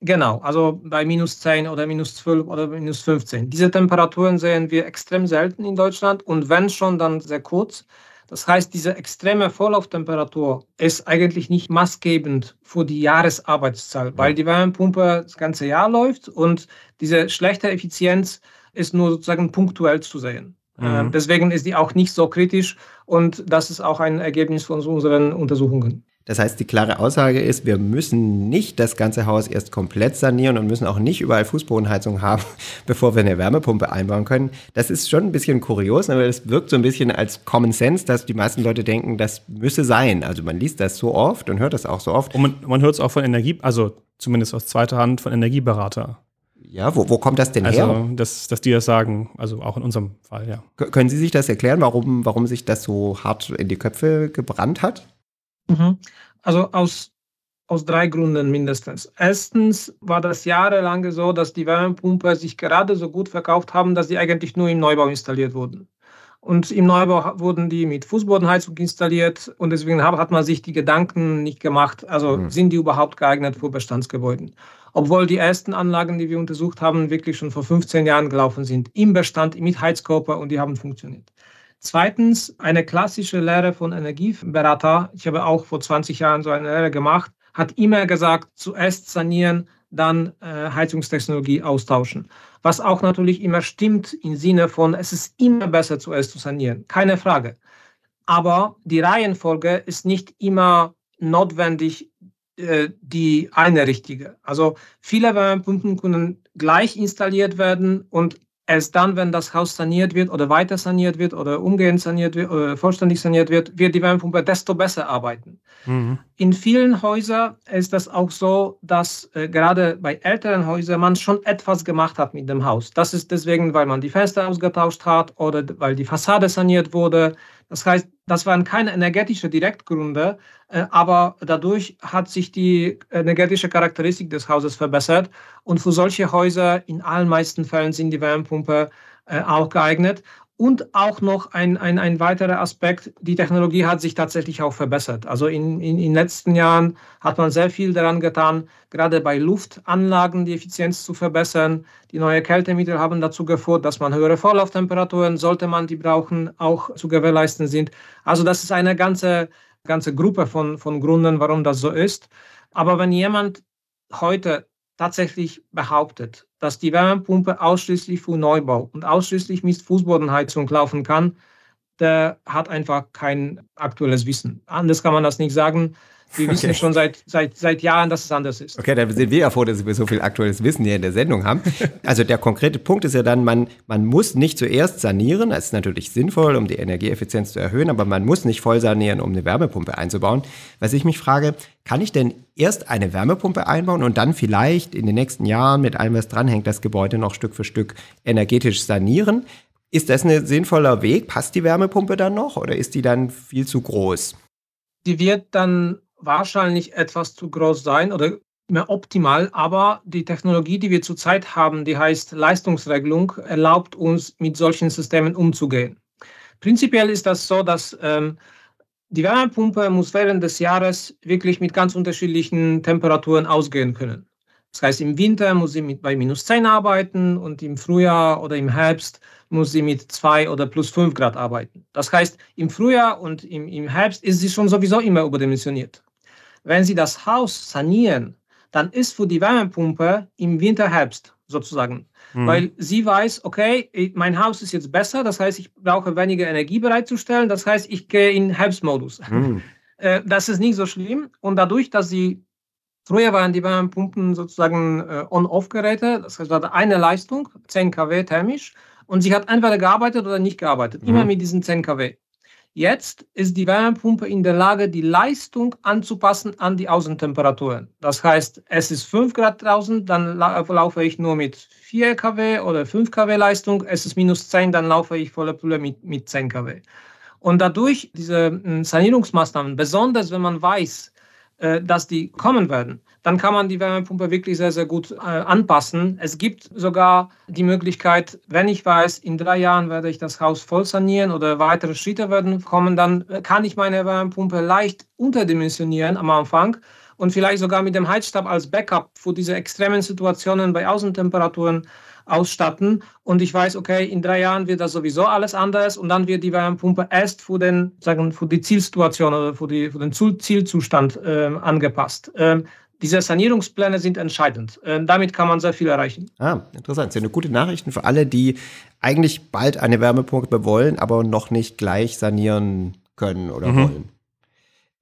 Genau, also bei minus 10 oder minus 12 oder minus 15. Diese Temperaturen sehen wir extrem selten in Deutschland und wenn schon, dann sehr kurz. Das heißt, diese extreme Vorlauftemperatur ist eigentlich nicht maßgebend für die Jahresarbeitszahl, weil die Wärmepumpe das ganze Jahr läuft und diese schlechte Effizienz ist nur sozusagen punktuell zu sehen. Mhm. Ähm, deswegen ist die auch nicht so kritisch und das ist auch ein Ergebnis von unseren Untersuchungen. Das heißt, die klare Aussage ist, wir müssen nicht das ganze Haus erst komplett sanieren und müssen auch nicht überall Fußbodenheizung (laughs) haben, bevor wir eine Wärmepumpe einbauen können. Das ist schon ein bisschen kurios, aber es wirkt so ein bisschen als Common Sense, dass die meisten Leute denken, das müsse sein. Also man liest das so oft und hört das auch so oft. Und man, man hört es auch von Energie, also zumindest aus zweiter Hand von Energieberater. Ja, wo, wo kommt das denn also, her? Also, dass, dass die das sagen, also auch in unserem Fall, ja. Können Sie sich das erklären, warum, warum sich das so hart in die Köpfe gebrannt hat? Mhm. Also aus, aus drei Gründen mindestens. Erstens war das jahrelang so, dass die Wärmepumpen sich gerade so gut verkauft haben, dass sie eigentlich nur im Neubau installiert wurden. Und im Neubau wurden die mit Fußbodenheizung installiert und deswegen hat man sich die Gedanken nicht gemacht, also mhm. sind die überhaupt geeignet für Bestandsgebäude. Obwohl die ersten Anlagen, die wir untersucht haben, wirklich schon vor 15 Jahren gelaufen sind, im Bestand mit Heizkörper und die haben funktioniert. Zweitens, eine klassische Lehre von Energieberater, ich habe auch vor 20 Jahren so eine Lehre gemacht, hat immer gesagt, zuerst sanieren, dann äh, Heizungstechnologie austauschen. Was auch natürlich immer stimmt im Sinne von, es ist immer besser zuerst zu sanieren, keine Frage. Aber die Reihenfolge ist nicht immer notwendig äh, die eine richtige. Also viele Wärmepumpen können gleich installiert werden und Erst dann, wenn das Haus saniert wird oder weiter saniert wird oder umgehend saniert wird oder vollständig saniert wird, wird die Wärmepumpe desto besser arbeiten. Mhm. In vielen Häusern ist das auch so, dass äh, gerade bei älteren Häusern man schon etwas gemacht hat mit dem Haus. Das ist deswegen, weil man die Fenster ausgetauscht hat oder weil die Fassade saniert wurde. Das heißt, das waren keine energetischen Direktgründe, äh, aber dadurch hat sich die energetische Charakteristik des Hauses verbessert. Und für solche Häuser in allen meisten Fällen sind die Wärmepumpe äh, auch geeignet. Und auch noch ein, ein, ein weiterer Aspekt, die Technologie hat sich tatsächlich auch verbessert. Also in, in, in den letzten Jahren hat man sehr viel daran getan, gerade bei Luftanlagen die Effizienz zu verbessern. Die neuen Kältemittel haben dazu geführt, dass man höhere Vorlauftemperaturen, sollte man die brauchen, auch zu gewährleisten sind. Also das ist eine ganze, ganze Gruppe von, von Gründen, warum das so ist. Aber wenn jemand heute tatsächlich behauptet, dass die Wärmepumpe ausschließlich für Neubau und ausschließlich mit Fußbodenheizung laufen kann, der hat einfach kein aktuelles Wissen. Anders kann man das nicht sagen. Wir wissen okay. schon seit, seit, seit Jahren, dass es anders ist. Okay, dann sind wir ja froh, dass wir so viel aktuelles Wissen hier in der Sendung haben. (laughs) Also der konkrete Punkt ist ja dann, man, man muss nicht zuerst sanieren. Das ist natürlich sinnvoll, um die Energieeffizienz zu erhöhen, aber man muss nicht voll sanieren, um eine Wärmepumpe einzubauen. Was ich mich frage, kann ich denn erst eine Wärmepumpe einbauen und dann vielleicht in den nächsten Jahren mit allem, was dranhängt, das Gebäude noch Stück für Stück energetisch sanieren? Ist das ein sinnvoller Weg? Passt die Wärmepumpe dann noch oder ist die dann viel zu groß? Die wird dann wahrscheinlich etwas zu groß sein oder mehr optimal, aber die Technologie, die wir zurzeit haben, die heißt Leistungsregelung, erlaubt uns, mit solchen Systemen umzugehen. Prinzipiell ist das so, dass ähm, die Wärmepumpe muss während des Jahres wirklich mit ganz unterschiedlichen Temperaturen ausgehen können. Das heißt, im Winter muss sie mit bei minus 10 arbeiten und im Frühjahr oder im Herbst muss sie mit 2 oder plus 5 Grad arbeiten. Das heißt, im Frühjahr und im, im Herbst ist sie schon sowieso immer überdimensioniert. Wenn Sie das Haus sanieren, dann ist für die Wärmepumpe im Winter, Herbst sozusagen. Mhm. Weil sie weiß, okay, mein Haus ist jetzt besser, das heißt, ich brauche weniger Energie bereitzustellen, das heißt, ich gehe in Herbstmodus. Mhm. (laughs) Das ist nicht so schlimm. Und dadurch, dass sie, früher waren die Wärmepumpen sozusagen äh, On-Off-Geräte, das heißt, war eine Leistung, 10 kW thermisch, und sie hat entweder gearbeitet oder nicht gearbeitet, mhm. immer mit diesen 10 kW. Jetzt ist die Wärmepumpe in der Lage, die Leistung anzupassen an die Außentemperaturen. Das heißt, es ist 5 Grad draußen, dann laufe ich nur mit 4 kW oder 5 kW Leistung. Es ist minus 10, dann laufe ich voller Pulle mit, mit 10 kW. Und dadurch diese hm, Sanierungsmaßnahmen, besonders wenn man weiß, dass die kommen werden, dann kann man die Wärmepumpe wirklich sehr, sehr gut äh, anpassen. Es gibt sogar die Möglichkeit, wenn ich weiß, in drei Jahren werde ich das Haus voll sanieren oder weitere Schritte werden kommen, dann kann ich meine Wärmepumpe leicht unterdimensionieren am Anfang und vielleicht sogar mit dem Heizstab als Backup für diese extremen Situationen bei Außentemperaturen ausstatten und ich weiß, okay, in drei Jahren wird das sowieso alles anders und dann wird die Wärmepumpe erst für den, sagen, für die Zielsituation oder für, die, für den Zielzustand äh, angepasst. Ähm, diese Sanierungspläne sind entscheidend. Äh, damit kann man sehr viel erreichen. Ah, interessant. Das sind gute Nachrichten für alle, die eigentlich bald eine Wärmepumpe wollen, aber noch nicht gleich sanieren können oder mhm. wollen.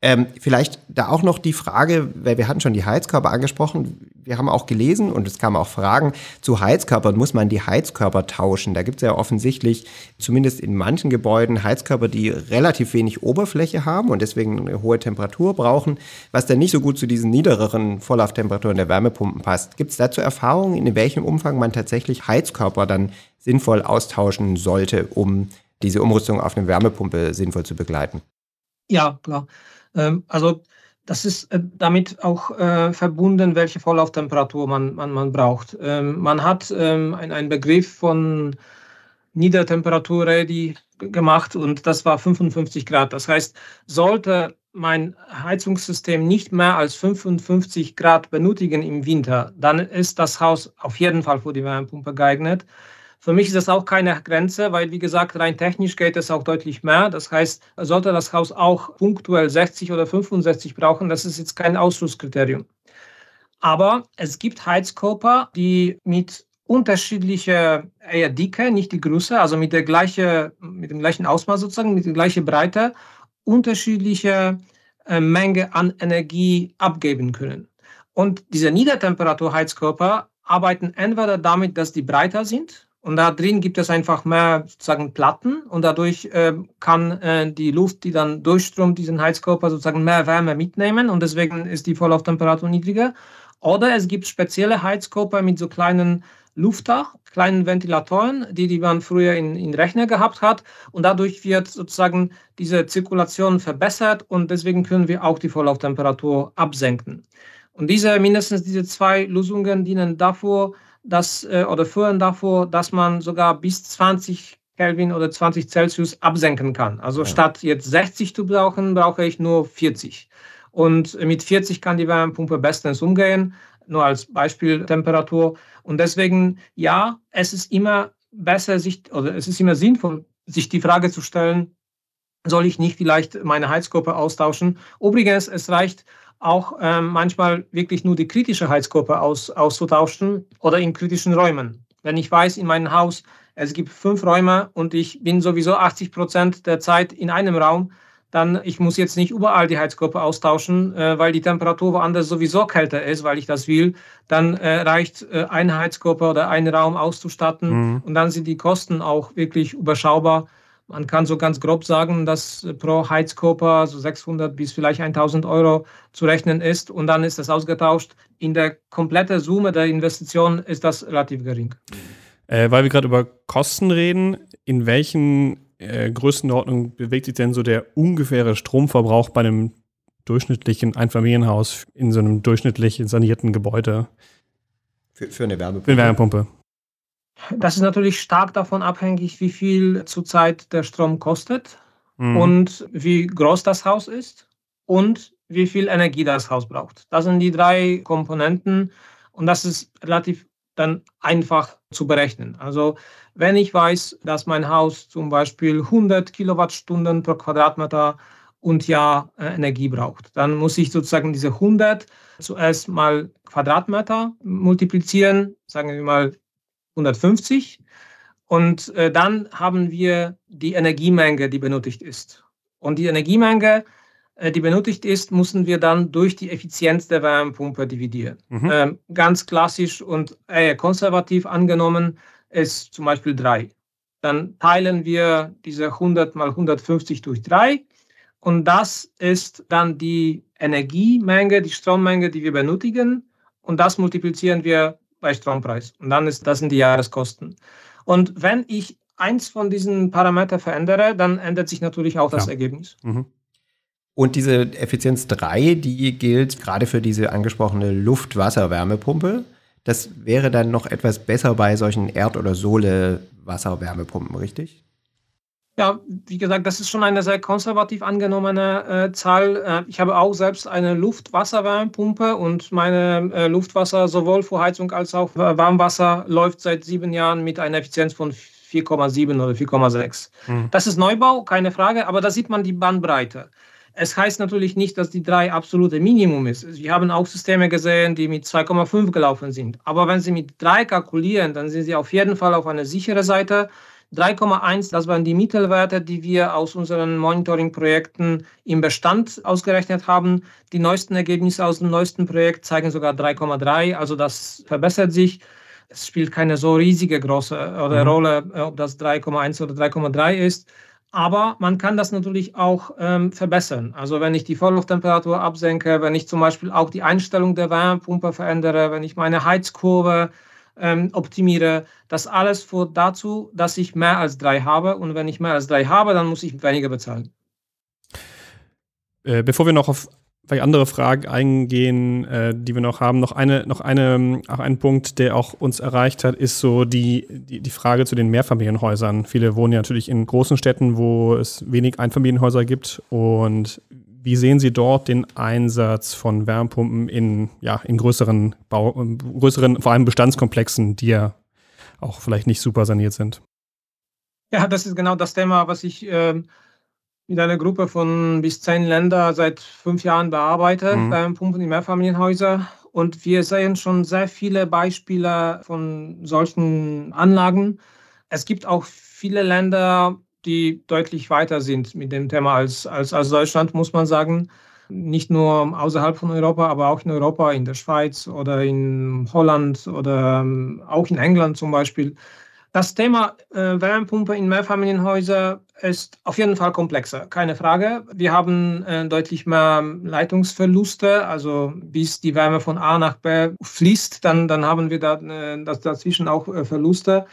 Ähm, vielleicht da auch noch die Frage, weil wir hatten schon die Heizkörper angesprochen. Wir haben auch gelesen und es kamen auch Fragen zu Heizkörpern. Muss man die Heizkörper tauschen? Da gibt es ja offensichtlich, zumindest in manchen Gebäuden, Heizkörper, die relativ wenig Oberfläche haben und deswegen eine hohe Temperatur brauchen, was dann nicht so gut zu diesen niedrigeren Vorlauftemperaturen der Wärmepumpen passt. Gibt es dazu Erfahrungen, in welchem Umfang man tatsächlich Heizkörper dann sinnvoll austauschen sollte, um diese Umrüstung auf eine Wärmepumpe sinnvoll zu begleiten? Ja, klar. Ähm, also das ist äh, damit auch äh, verbunden, welche Vorlauftemperatur man, man, man braucht. Ähm, man hat ähm, einen Begriff von Niedertemperatur ready gemacht und das war 55 Grad. Das heißt, sollte mein Heizungssystem nicht mehr als 55 Grad benötigen im Winter, dann ist das Haus auf jeden Fall für die Wärmepumpe geeignet. Für mich ist das auch keine Grenze, weil wie gesagt, rein technisch geht es auch deutlich mehr. Das heißt, sollte das Haus auch punktuell 60 oder 65 brauchen, das ist jetzt kein Ausschlusskriterium. Aber es gibt Heizkörper, die mit unterschiedlicher eher Dicke, nicht die Größe, also mit der gleiche, mit dem gleichen Ausmaß sozusagen, mit der gleichen Breite, unterschiedliche äh, Menge an Energie abgeben können. Und diese Niedertemperaturheizkörper arbeiten entweder damit, dass die breiter sind, und da drin gibt es einfach mehr sozusagen Platten und dadurch äh, kann äh, die Luft, die dann durchströmt, diesen Heizkörper sozusagen mehr Wärme mitnehmen und deswegen ist die Vorlauftemperatur niedriger. Oder es gibt spezielle Heizkörper mit so kleinen Luftdach, kleinen Ventilatoren, die, die man früher in, in Rechner gehabt hat. Und dadurch wird sozusagen diese Zirkulation verbessert und deswegen können wir auch die Vorlauftemperatur absenken. Und diese mindestens diese zwei Lösungen dienen dafür, dass, äh, oder führen davor, dass man sogar bis 20 Kelvin oder 20 Celsius absenken kann. Also ja. statt jetzt 60 zu brauchen, brauche ich nur 40. Und mit 40 kann die Wärmepumpe bestens umgehen, nur als Beispiel Temperatur. Und deswegen, ja, es ist immer besser, sich, oder es ist immer sinnvoll, sich die Frage zu stellen, soll ich nicht vielleicht meine Heizkörper austauschen? Übrigens, es reicht auch ähm, manchmal wirklich nur die kritische Heizkörper aus, auszutauschen oder in kritischen Räumen. Wenn ich weiß, in meinem Haus, es gibt fünf Räume und ich bin sowieso 80 Prozent der Zeit in einem Raum, dann ich muss jetzt nicht überall die Heizkörper austauschen, äh, weil die Temperatur woanders sowieso kälter ist, weil ich das will. Dann äh, reicht äh, ein Heizkörper oder ein Raum auszustatten mhm. und dann sind die Kosten auch wirklich überschaubar. Man kann so ganz grob sagen, dass pro Heizkörper so 600 bis vielleicht 1000 Euro zu rechnen ist und dann ist das ausgetauscht. In der kompletten Summe der Investition ist das relativ gering. Äh, weil wir gerade über Kosten reden, in welchen äh, Größenordnung bewegt sich denn so der ungefähre Stromverbrauch bei einem durchschnittlichen Einfamilienhaus in so einem durchschnittlich sanierten Gebäude? Für, für eine Wärmepumpe. Für eine Wärmepumpe. Das ist natürlich stark davon abhängig, wie viel zurzeit der Strom kostet mhm. und wie groß das Haus ist und wie viel Energie das Haus braucht. Das sind die drei Komponenten und das ist relativ dann einfach zu berechnen. Also wenn ich weiß, dass mein Haus zum Beispiel 100 Kilowattstunden pro Quadratmeter und Jahr äh, Energie braucht, dann muss ich sozusagen diese 100 zuerst mal Quadratmeter multiplizieren, sagen wir mal 150. Und äh, dann haben wir die Energiemenge, die benötigt ist. Und die Energiemenge, äh, die benötigt ist, müssen wir dann durch die Effizienz der Wärmepumpe dividieren. Mhm. Ähm, ganz klassisch und eher konservativ angenommen ist zum Beispiel 3. Dann teilen wir diese 100 mal 150 durch 3 und das ist dann die Energiemenge, die Strommenge, die wir benötigen und das multiplizieren wir bei Strompreis. Und dann ist das sind die Jahreskosten. Und wenn ich eins von diesen Parametern verändere, dann ändert sich natürlich auch das ja. Ergebnis. Mhm. Und diese Effizienz 3, die gilt gerade für diese angesprochene Luft-Wasser-Wärmepumpe. Das wäre dann noch etwas besser bei solchen Erd- oder Sohle-Wasserwärmepumpen, richtig? Ja, wie gesagt, das ist schon eine sehr konservativ angenommene äh, Zahl. Äh, ich habe auch selbst eine Luft-Wasserwärmepumpe und meine äh, Luftwasser sowohl für Heizung als auch für Warmwasser läuft seit sieben Jahren mit einer Effizienz von 4,7 oder 4,6. Mhm. Das ist Neubau, keine Frage, aber da sieht man die Bandbreite. Es heißt natürlich nicht, dass die drei absolute Minimum ist. Wir haben auch Systeme gesehen, die mit 2,5 gelaufen sind. Aber wenn Sie mit drei kalkulieren, dann sind Sie auf jeden Fall auf einer sicheren Seite. 3,1, das waren die Mittelwerte, die wir aus unseren Monitoring-Projekten im Bestand ausgerechnet haben. Die neuesten Ergebnisse aus dem neuesten Projekt zeigen sogar 3,3, also das verbessert sich. Es spielt keine so riesige große oder mhm. Rolle, ob das 3,1 oder 3,3 ist. Aber man kann das natürlich auch ähm, verbessern. Also wenn ich die Vorlufttemperatur absenke, wenn ich zum Beispiel auch die Einstellung der Wärmepumpe verändere, wenn ich meine Heizkurve ähm, optimiere. Das alles führt dazu, dass ich mehr als drei habe. Und wenn ich mehr als drei habe, dann muss ich weniger bezahlen. Äh, bevor wir noch auf vielleicht andere Fragen eingehen, äh, die wir noch haben. Noch eine, noch eine, auch ein Punkt, der auch uns erreicht hat, ist so die, die, die Frage zu den Mehrfamilienhäusern. Viele wohnen ja natürlich in großen Städten, wo es wenig Einfamilienhäuser gibt. Und wie sehen Sie dort den Einsatz von Wärmepumpen in, ja, in größeren, Bau, größeren, vor allem Bestandskomplexen, die ja auch vielleicht nicht super saniert sind? Ja, das ist genau das Thema, was ich äh, mit einer Gruppe von bis zehn Ländern seit fünf Jahren bearbeite, mhm. Wärmepumpen in Mehrfamilienhäuser. Und wir sehen schon sehr viele Beispiele von solchen Anlagen. Es gibt auch viele Länder, die deutlich weiter sind mit dem Thema als, als, als Deutschland, muss man sagen. Nicht nur außerhalb von Europa, aber auch in Europa, in der Schweiz oder in Holland oder ähm, auch in England zum Beispiel. Das Thema äh, Wärmepumpe in Mehrfamilienhäusern ist auf jeden Fall komplexer, keine Frage. Wir haben äh, deutlich mehr Leitungsverluste, also bis die Wärme von A nach B fließt, dann, dann haben wir da, äh, das, dazwischen auch äh, Verluste.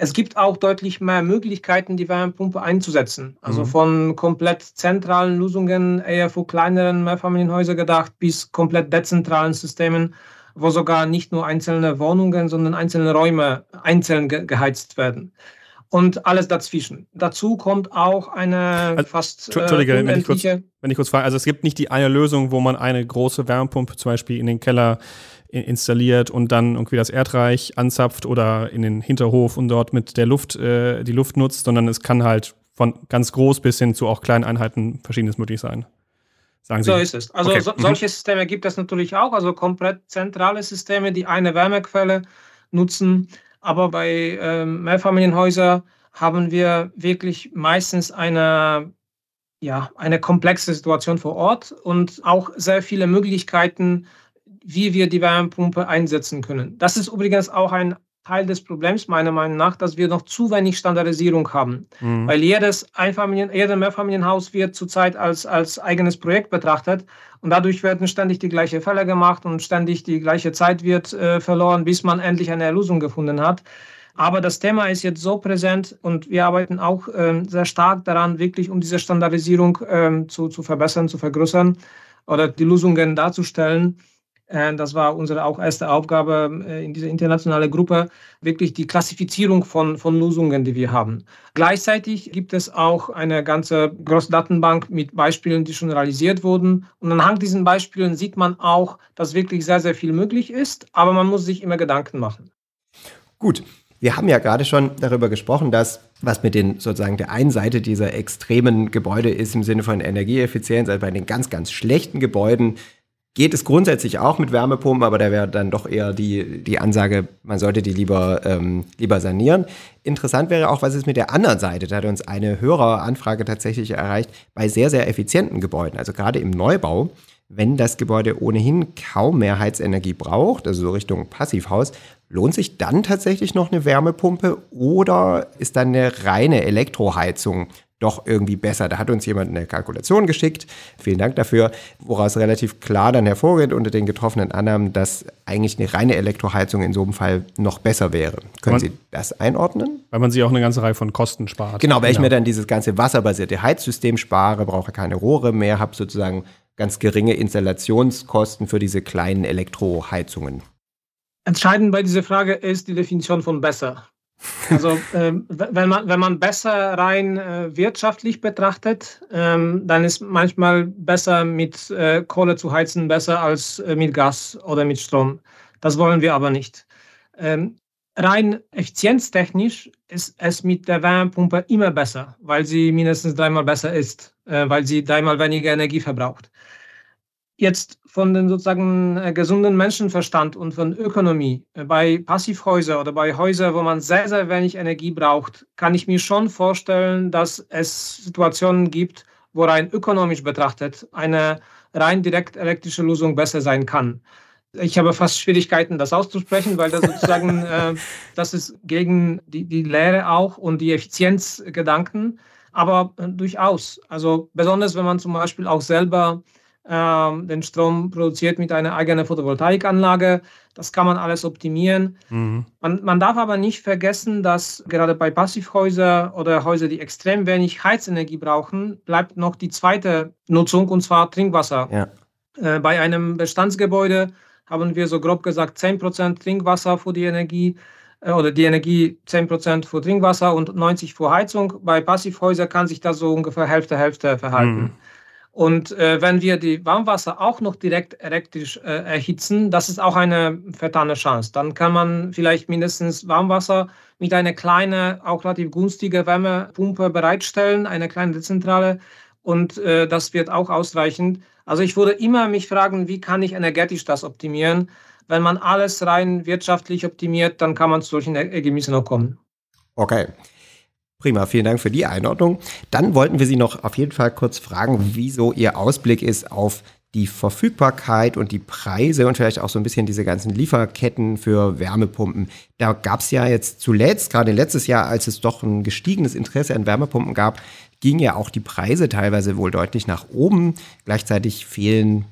Es gibt auch deutlich mehr Möglichkeiten, die Wärmepumpe einzusetzen. Also mhm. von komplett zentralen Lösungen eher für kleineren Mehrfamilienhäuser gedacht bis komplett dezentralen Systemen, wo sogar nicht nur einzelne Wohnungen, sondern einzelne Räume einzeln ge geheizt werden und alles dazwischen. Dazu kommt auch eine also, fast. Entschuldige, äh, wenn, ich kurz, wenn ich kurz frage. Also es gibt nicht die eine Lösung, wo man eine große Wärmepumpe zum Beispiel in den Keller installiert und dann irgendwie das Erdreich anzapft oder in den Hinterhof und dort mit der Luft äh, die Luft nutzt, sondern es kann halt von ganz groß bis hin zu auch kleinen Einheiten verschiedenes möglich sein. Sagen Sie. So ist es. Also okay. so, mhm. solche Systeme gibt es natürlich auch, also komplett zentrale Systeme, die eine Wärmequelle nutzen. Aber bei ähm, Mehrfamilienhäusern haben wir wirklich meistens eine, ja, eine komplexe Situation vor Ort und auch sehr viele Möglichkeiten, wie wir die Wärmepumpe einsetzen können. Das ist übrigens auch ein Teil des Problems meiner Meinung nach, dass wir noch zu wenig Standardisierung haben. Mhm. Weil jedes Einfamilien, jedes Mehrfamilienhaus wird zurzeit als, als eigenes Projekt betrachtet und dadurch werden ständig die gleichen Fälle gemacht und ständig die gleiche Zeit wird äh, verloren, bis man endlich eine Lösung gefunden hat. Aber das Thema ist jetzt so präsent und wir arbeiten auch ähm, sehr stark daran, wirklich um diese Standardisierung ähm, zu, zu verbessern, zu vergrößern oder die Lösungen darzustellen äh, das war unsere auch erste Aufgabe äh, in dieser internationalen Gruppe, wirklich die Klassifizierung von, von Lösungen, die wir haben. Gleichzeitig gibt es auch eine ganze große Datenbank mit Beispielen, die schon realisiert wurden. Und anhand diesen Beispielen sieht man auch, dass wirklich sehr, sehr viel möglich ist, aber man muss sich immer Gedanken machen. Gut. Wir haben ja gerade schon darüber gesprochen, dass was mit den sozusagen der einen Seite dieser extremen Gebäude ist im Sinne von Energieeffizienz, also bei den ganz, ganz schlechten Gebäuden geht es grundsätzlich auch mit Wärmepumpen, aber da wäre dann doch eher die, die Ansage, man sollte die lieber, ähm, lieber sanieren. Interessant wäre auch, was ist mit der anderen Seite? Da hat uns eine Höreranfrage tatsächlich erreicht, bei sehr, sehr effizienten Gebäuden, also gerade im Neubau, wenn das Gebäude ohnehin kaum mehr Heizenergie braucht, also so Richtung Passivhaus, lohnt sich dann tatsächlich noch eine Wärmepumpe oder ist dann eine reine Elektroheizung doch irgendwie besser. Da hat uns jemand eine Kalkulation geschickt. Vielen Dank dafür, woraus relativ klar dann hervorgeht unter den getroffenen Annahmen, dass eigentlich eine reine Elektroheizung in so einem Fall noch besser wäre. Können man, Sie das einordnen? Weil man sich auch eine ganze Reihe von Kosten spart. Genau, weil genau. ich mir dann dieses ganze wasserbasierte Heizsystem spare, brauche keine Rohre mehr, habe sozusagen ganz geringe Installationskosten für diese kleinen Elektroheizungen. Entscheidend bei dieser Frage ist die Definition von besser. Also äh, wenn, man, wenn man besser rein äh, wirtschaftlich betrachtet, ähm, dann ist manchmal besser mit äh, Kohle zu heizen, besser als äh, mit Gas oder mit Strom. Das wollen wir aber nicht. Ähm, rein effizienztechnisch ist es mit der Wärmepumpe immer besser, weil sie mindestens dreimal besser ist, äh, weil sie dreimal weniger Energie verbraucht. Jetzt von dem sozusagen äh, gesunden Menschenverstand und von Ökonomie äh, bei Passivhäusern oder bei Häusern, wo man sehr, sehr wenig Energie braucht, kann ich mir schon vorstellen, dass es Situationen gibt, wo rein ökonomisch betrachtet eine rein direkt elektrische Lösung besser sein kann. Ich habe fast Schwierigkeiten, das auszusprechen, weil das sozusagen, (laughs) äh, das ist gegen die, die Lehre auch und die Effizienzgedanken. Aber äh, durchaus. Also besonders, wenn man zum Beispiel auch selber den Strom produziert mit einer eigenen Photovoltaikanlage. Das kann man alles optimieren. Mhm. Man, man, darf aber nicht vergessen, dass gerade bei Passivhäusern oder Häusern, die extrem wenig Heizenergie brauchen, bleibt noch die zweite Nutzung und zwar Trinkwasser. Ja. Äh, bei einem Bestandsgebäude haben wir so grob gesagt 10% Trinkwasser für die Energie äh, oder die Energie 10% für Trinkwasser und 90% für Heizung. Bei Passivhäusern kann sich das so ungefähr Hälfte, Hälfte verhalten. Mhm. Und äh, wenn wir die Warmwasser auch noch direkt elektrisch äh, erhitzen, das ist auch eine vertane Chance. Dann kann man vielleicht mindestens Warmwasser mit einer kleinen, auch relativ günstigen Wärmepumpe bereitstellen, eine kleine dezentrale. Und äh, das wird auch ausreichend. Also ich würde immer mich fragen, wie kann ich energetisch das optimieren? Wenn man alles rein wirtschaftlich optimiert, dann kann man zu solchen Ergebnissen auch kommen. Okay. Prima, vielen Dank für die Einordnung. Dann wollten wir Sie noch auf jeden Fall kurz fragen, wieso Ihr Ausblick ist auf die Verfügbarkeit und die Preise und vielleicht auch so ein bisschen diese ganzen Lieferketten für Wärmepumpen. Da gab es ja jetzt zuletzt, gerade letztes Jahr, als es doch ein gestiegenes Interesse an Wärmepumpen gab, gingen ja auch die Preise teilweise wohl deutlich nach oben. Gleichzeitig fehlen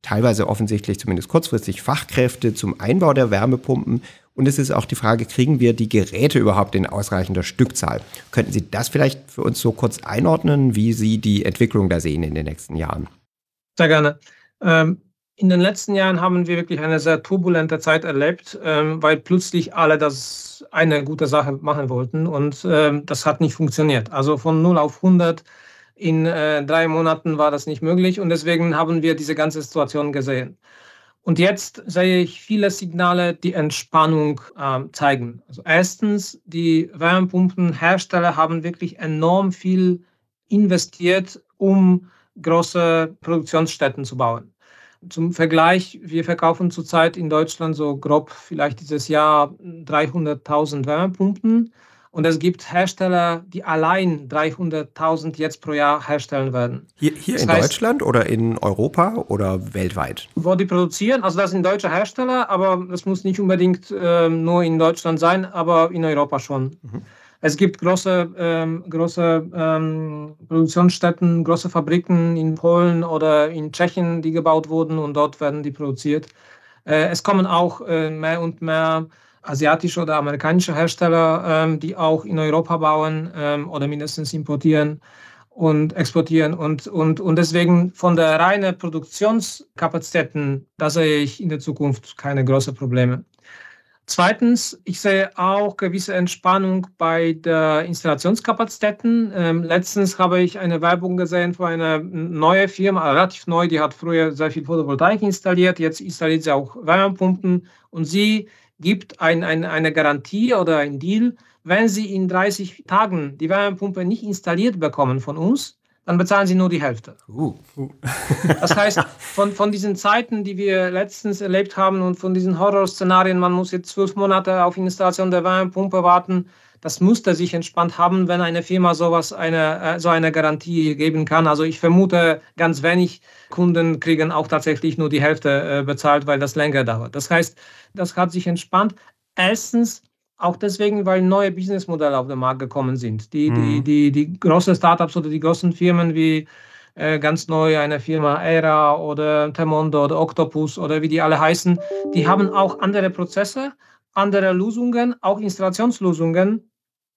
teilweise offensichtlich zumindest kurzfristig Fachkräfte zum Einbau der Wärmepumpen. Und es ist auch die Frage, kriegen wir die Geräte überhaupt in ausreichender Stückzahl? Könnten Sie das vielleicht für uns so kurz einordnen, wie Sie die Entwicklung da sehen in den nächsten Jahren? Sehr gerne. Ähm, in den letzten Jahren haben wir wirklich eine sehr turbulente Zeit erlebt, ähm, weil plötzlich alle das eine gute Sache machen wollten und ähm, das hat nicht funktioniert. Also von 0 auf 100 in äh, drei Monaten war das nicht möglich und deswegen haben wir diese ganze Situation gesehen. Und jetzt sehe ich viele Signale, die Entspannung äh, zeigen. Also erstens, die Wärmepumpenhersteller haben wirklich enorm viel investiert, um große Produktionsstätten zu bauen. Zum Vergleich, wir verkaufen zurzeit in Deutschland so grob vielleicht dieses Jahr 300.000 Wärmepumpen. Und es gibt Hersteller, die allein 300.000 jetzt pro Jahr herstellen werden. Hier, hier in heißt, Deutschland oder in Europa oder weltweit? Wo die produzieren, also das sind deutsche Hersteller, aber das muss nicht unbedingt äh, nur in Deutschland sein, aber in Europa schon. Mhm. Es gibt große, ähm, große ähm, Produktionsstätten, große Fabriken in Polen oder in Tschechien, die gebaut wurden und dort werden die produziert. Äh, es kommen auch äh, mehr und mehr asiatische oder amerikanische Hersteller, ähm, die auch in Europa bauen ähm, oder mindestens importieren und exportieren. Und, und, und deswegen von der reinen Produktionskapazitäten, da sehe ich in der Zukunft keine großen Probleme. Zweitens, ich sehe auch gewisse Entspannung bei der Installationskapazitäten. Ähm, letztens habe ich eine Werbung gesehen für eine neue Firma, relativ neu, die hat früher sehr viel Photovoltaik installiert, jetzt installiert sie auch Wärmepumpen und sie gibt ein, ein, eine Garantie oder ein Deal, wenn sie in 30 Tagen die Wärmepumpe nicht installiert bekommen von uns, dann bezahlen sie nur die Hälfte. Uh, uh. das heißt, von, von diesen Zeiten, die wir letztens erlebt haben und von diesen Horrorszenarien, man muss jetzt zwölf Monate auf Installation der Wärmepumpe warten, das müsste sich entspannt haben, wenn eine Firma sowas eine, äh, so eine Garantie geben kann. Also ich vermute, ganz wenig Kunden kriegen auch tatsächlich nur die Hälfte äh, bezahlt, weil das länger dauert. Das heißt, das hat sich entspannt. Erstens, auch deswegen, weil neue Businessmodelle auf den Markt gekommen sind. Die, mhm. die, die, die großen Startups oder die großen Firmen wie äh, ganz neu eine Firma Era oder Temondo oder Octopus oder wie die alle heißen, die haben auch andere Prozesse, andere Lösungen, auch Installationslösungen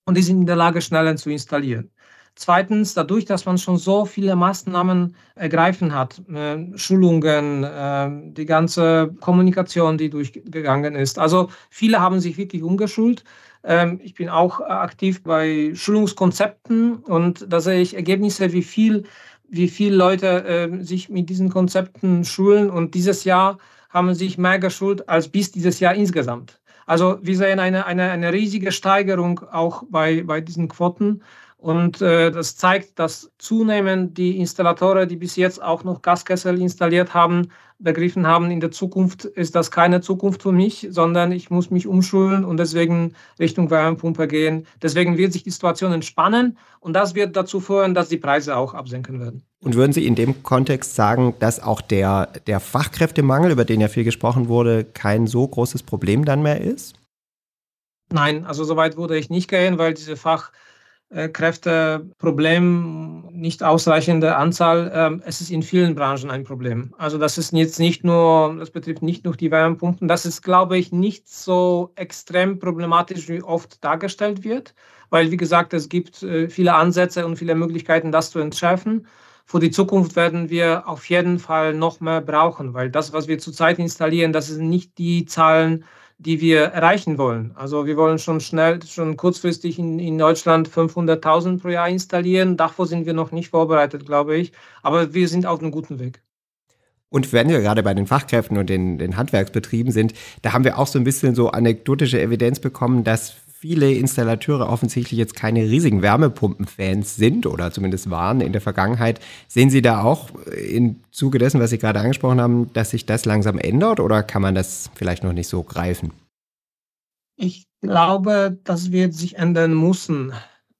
und die sind in der Lage, schneller zu installieren. Zweitens, dadurch, dass man schon so viele Maßnahmen ergreifen hat, äh, Schulungen, äh, die ganze Kommunikation, die durchgegangen ist. Also viele haben sich wirklich umgeschult. Ähm, ich bin auch aktiv bei Schulungskonzepten und da sehe ich Ergebnisse, wie viel, wie viele Leute äh, sich mit diesen Konzepten schulen. Und dieses Jahr haben sich mehr geschult als bis dieses Jahr insgesamt. Also wir sehen eine, eine, eine riesige Steigerung auch bei, bei diesen Quoten. Und äh, das zeigt, dass zunehmend die Installatoren, die bis jetzt auch noch Gaskessel installiert haben, begriffen haben, in der Zukunft ist das keine Zukunft für mich, sondern ich muss mich umschulen und deswegen Richtung Wärmepumpe gehen. Deswegen wird sich die Situation entspannen und das wird dazu führen, dass die Preise auch absenken werden. Und würden Sie in dem Kontext sagen, dass auch der, der Fachkräftemangel, über den ja viel gesprochen wurde, kein so großes Problem dann mehr ist? Nein, also soweit würde ich nicht gehen, weil diese Fach äh, Kräfteproblem, nicht ausreichende Anzahl. Ähm, es ist in vielen Branchen ein Problem. Also das ist jetzt nicht nur, das betrifft nicht nur die Wärmepumpen. Das ist, glaube ich, nicht so extrem problematisch, wie oft dargestellt wird, weil, wie gesagt, es gibt äh, viele Ansätze und viele Möglichkeiten, das zu entschärfen. für die Zukunft werden wir auf jeden Fall noch mehr brauchen, weil das, was wir zurzeit installieren, das sind nicht die Zahlen, die wir erreichen wollen. Also wir wollen schon schnell, schon kurzfristig in, in Deutschland 500.000 pro Jahr installieren. Davor sind wir noch nicht vorbereitet, glaube ich. Aber wir sind auf einem guten Weg. Und wenn wir gerade bei den Fachkräften und den, den Handwerksbetrieben sind, da haben wir auch so ein bisschen so anekdotische Evidenz bekommen, dass viele Installateure offensichtlich jetzt keine riesigen Wärmepumpenfans sind oder zumindest waren in der Vergangenheit. Sehen Sie da auch im Zuge dessen, was Sie gerade angesprochen haben, dass sich das langsam ändert oder kann man das vielleicht noch nicht so greifen? Ich glaube, das wird sich ändern müssen.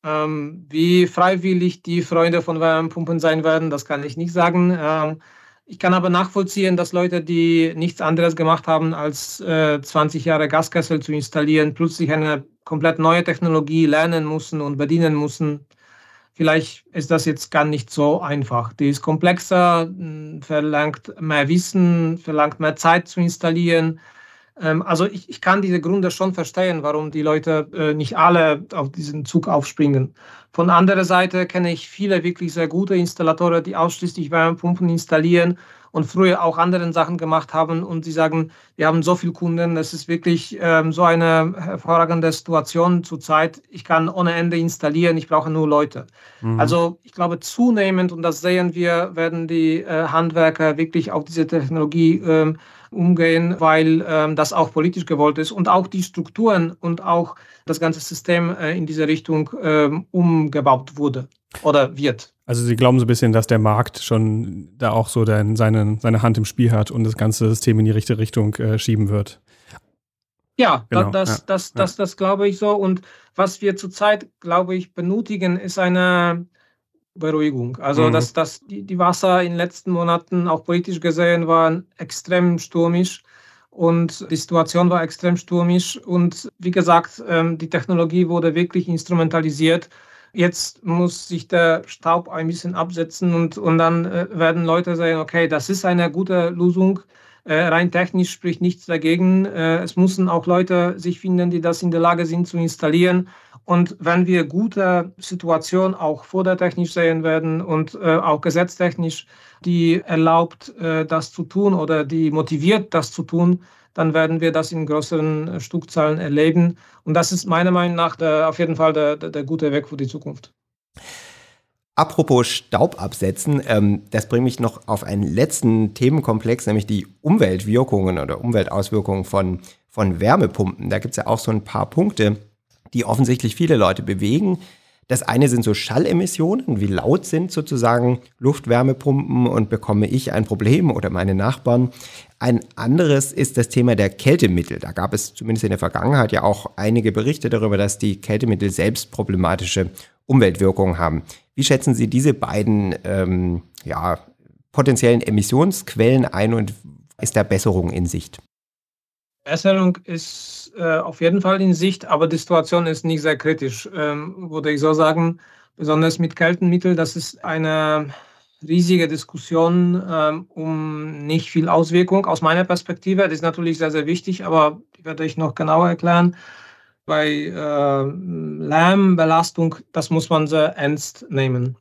Ähm, wie freiwillig die Freunde von Wärmepumpen sein werden, das kann ich nicht sagen. Ähm, ich kann aber nachvollziehen, dass Leute, die nichts anderes gemacht haben, als äh, 20 Jahre Gaskessel zu installieren, plötzlich eine komplett neue Technologie lernen müssen und bedienen müssen. Vielleicht ist das jetzt gar nicht so einfach. Die ist komplexer, verlangt mehr Wissen, verlangt mehr Zeit zu installieren. Ähm, also ich, ich kann diese Gründe schon verstehen, warum die Leute äh, nicht alle auf diesen Zug aufspringen. Von anderer Seite kenne ich viele wirklich sehr gute Installatoren, die ausschließlich Wärmepumpen installieren und früher auch andere Sachen gemacht haben und sie sagen, wir haben so viele Kunden, das ist wirklich ähm, so eine hervorragende Situation zurzeit. Ich kann ohne Ende installieren, ich brauche nur Leute. Mhm. Also ich glaube zunehmend, und das sehen wir, werden die äh, Handwerker wirklich auf diese Technologie ähm, umgehen, weil ähm, das auch politisch gewollt ist und auch die Strukturen und auch das ganze System äh, in diese Richtung ähm, umgebaut wurde oder wird. Also Sie glauben so ein bisschen, dass der Markt schon da auch so den, seine, seine Hand im Spiel hat und das ganze System in die richtige Richtung äh, schieben wird. Ja, genau. das, das, das, das, das glaube ich so. Und was wir zurzeit, glaube ich, benötigen, ist eine Beruhigung. Also, mhm. dass, dass die, die Wasser in den letzten Monaten auch politisch gesehen waren extrem stürmisch und die Situation war extrem stürmisch. Und wie gesagt, ähm, die Technologie wurde wirklich instrumentalisiert. Jetzt muss sich der Staub ein bisschen absetzen und, und dann äh, werden Leute sagen, okay, das ist eine gute Lösung. Äh, rein technisch spricht nichts dagegen. Äh, es müssen auch Leute sich finden, die das in der Lage sind zu installieren. Und wenn wir gute Situationen auch fördertechnisch sehen werden und äh, auch gesetztechnisch, die erlaubt, äh, das zu tun oder die motiviert, das zu tun, dann werden wir das in größeren äh, Stückzahlen erleben. Und das ist meiner Meinung nach der, auf jeden Fall der, der, der gute Weg für die Zukunft. Apropos Staub absetzen, ähm, das bringt mich noch auf einen letzten Themenkomplex, nämlich die Umweltwirkungen oder Umweltauswirkungen von, von Wärmepumpen. Da gibt es ja auch so ein paar Punkte, die offensichtlich viele Leute bewegen. Das eine sind so Schallemissionen, wie laut sind sozusagen Luftwärmepumpen und bekomme ich ein Problem oder meine Nachbarn. Ein anderes ist das Thema der Kältemittel. Da gab es zumindest in der Vergangenheit ja auch einige Berichte darüber, dass die Kältemittel selbst problematische Umweltwirkungen haben. Wie schätzen Sie diese beiden ähm, ja, potenziellen Emissionsquellen ein und ist da Besserung in Sicht? Besserung ist äh, auf jeden Fall in Sicht, aber die Situation ist nicht sehr kritisch, ähm, würde ich so sagen. Besonders mit Kältenmitteln, das ist eine riesige Diskussion ähm, um nicht viel Auswirkung aus meiner Perspektive. Das ist natürlich sehr, sehr wichtig, aber die werde ich noch genauer erklären. Bei äh, Lärmbelastung, das muss man sehr ernst nehmen.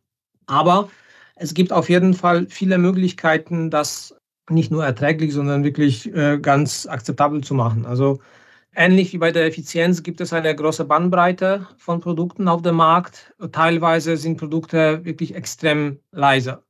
Aber es gibt auf jeden Fall viele Möglichkeiten, das nicht nur erträglich, sondern wirklich äh, ganz akzeptabel zu machen. Also ähnlich wie bei der Effizienz gibt es eine große Bandbreite von Produkten auf dem Markt. Teilweise sind Produkte wirklich extrem leise.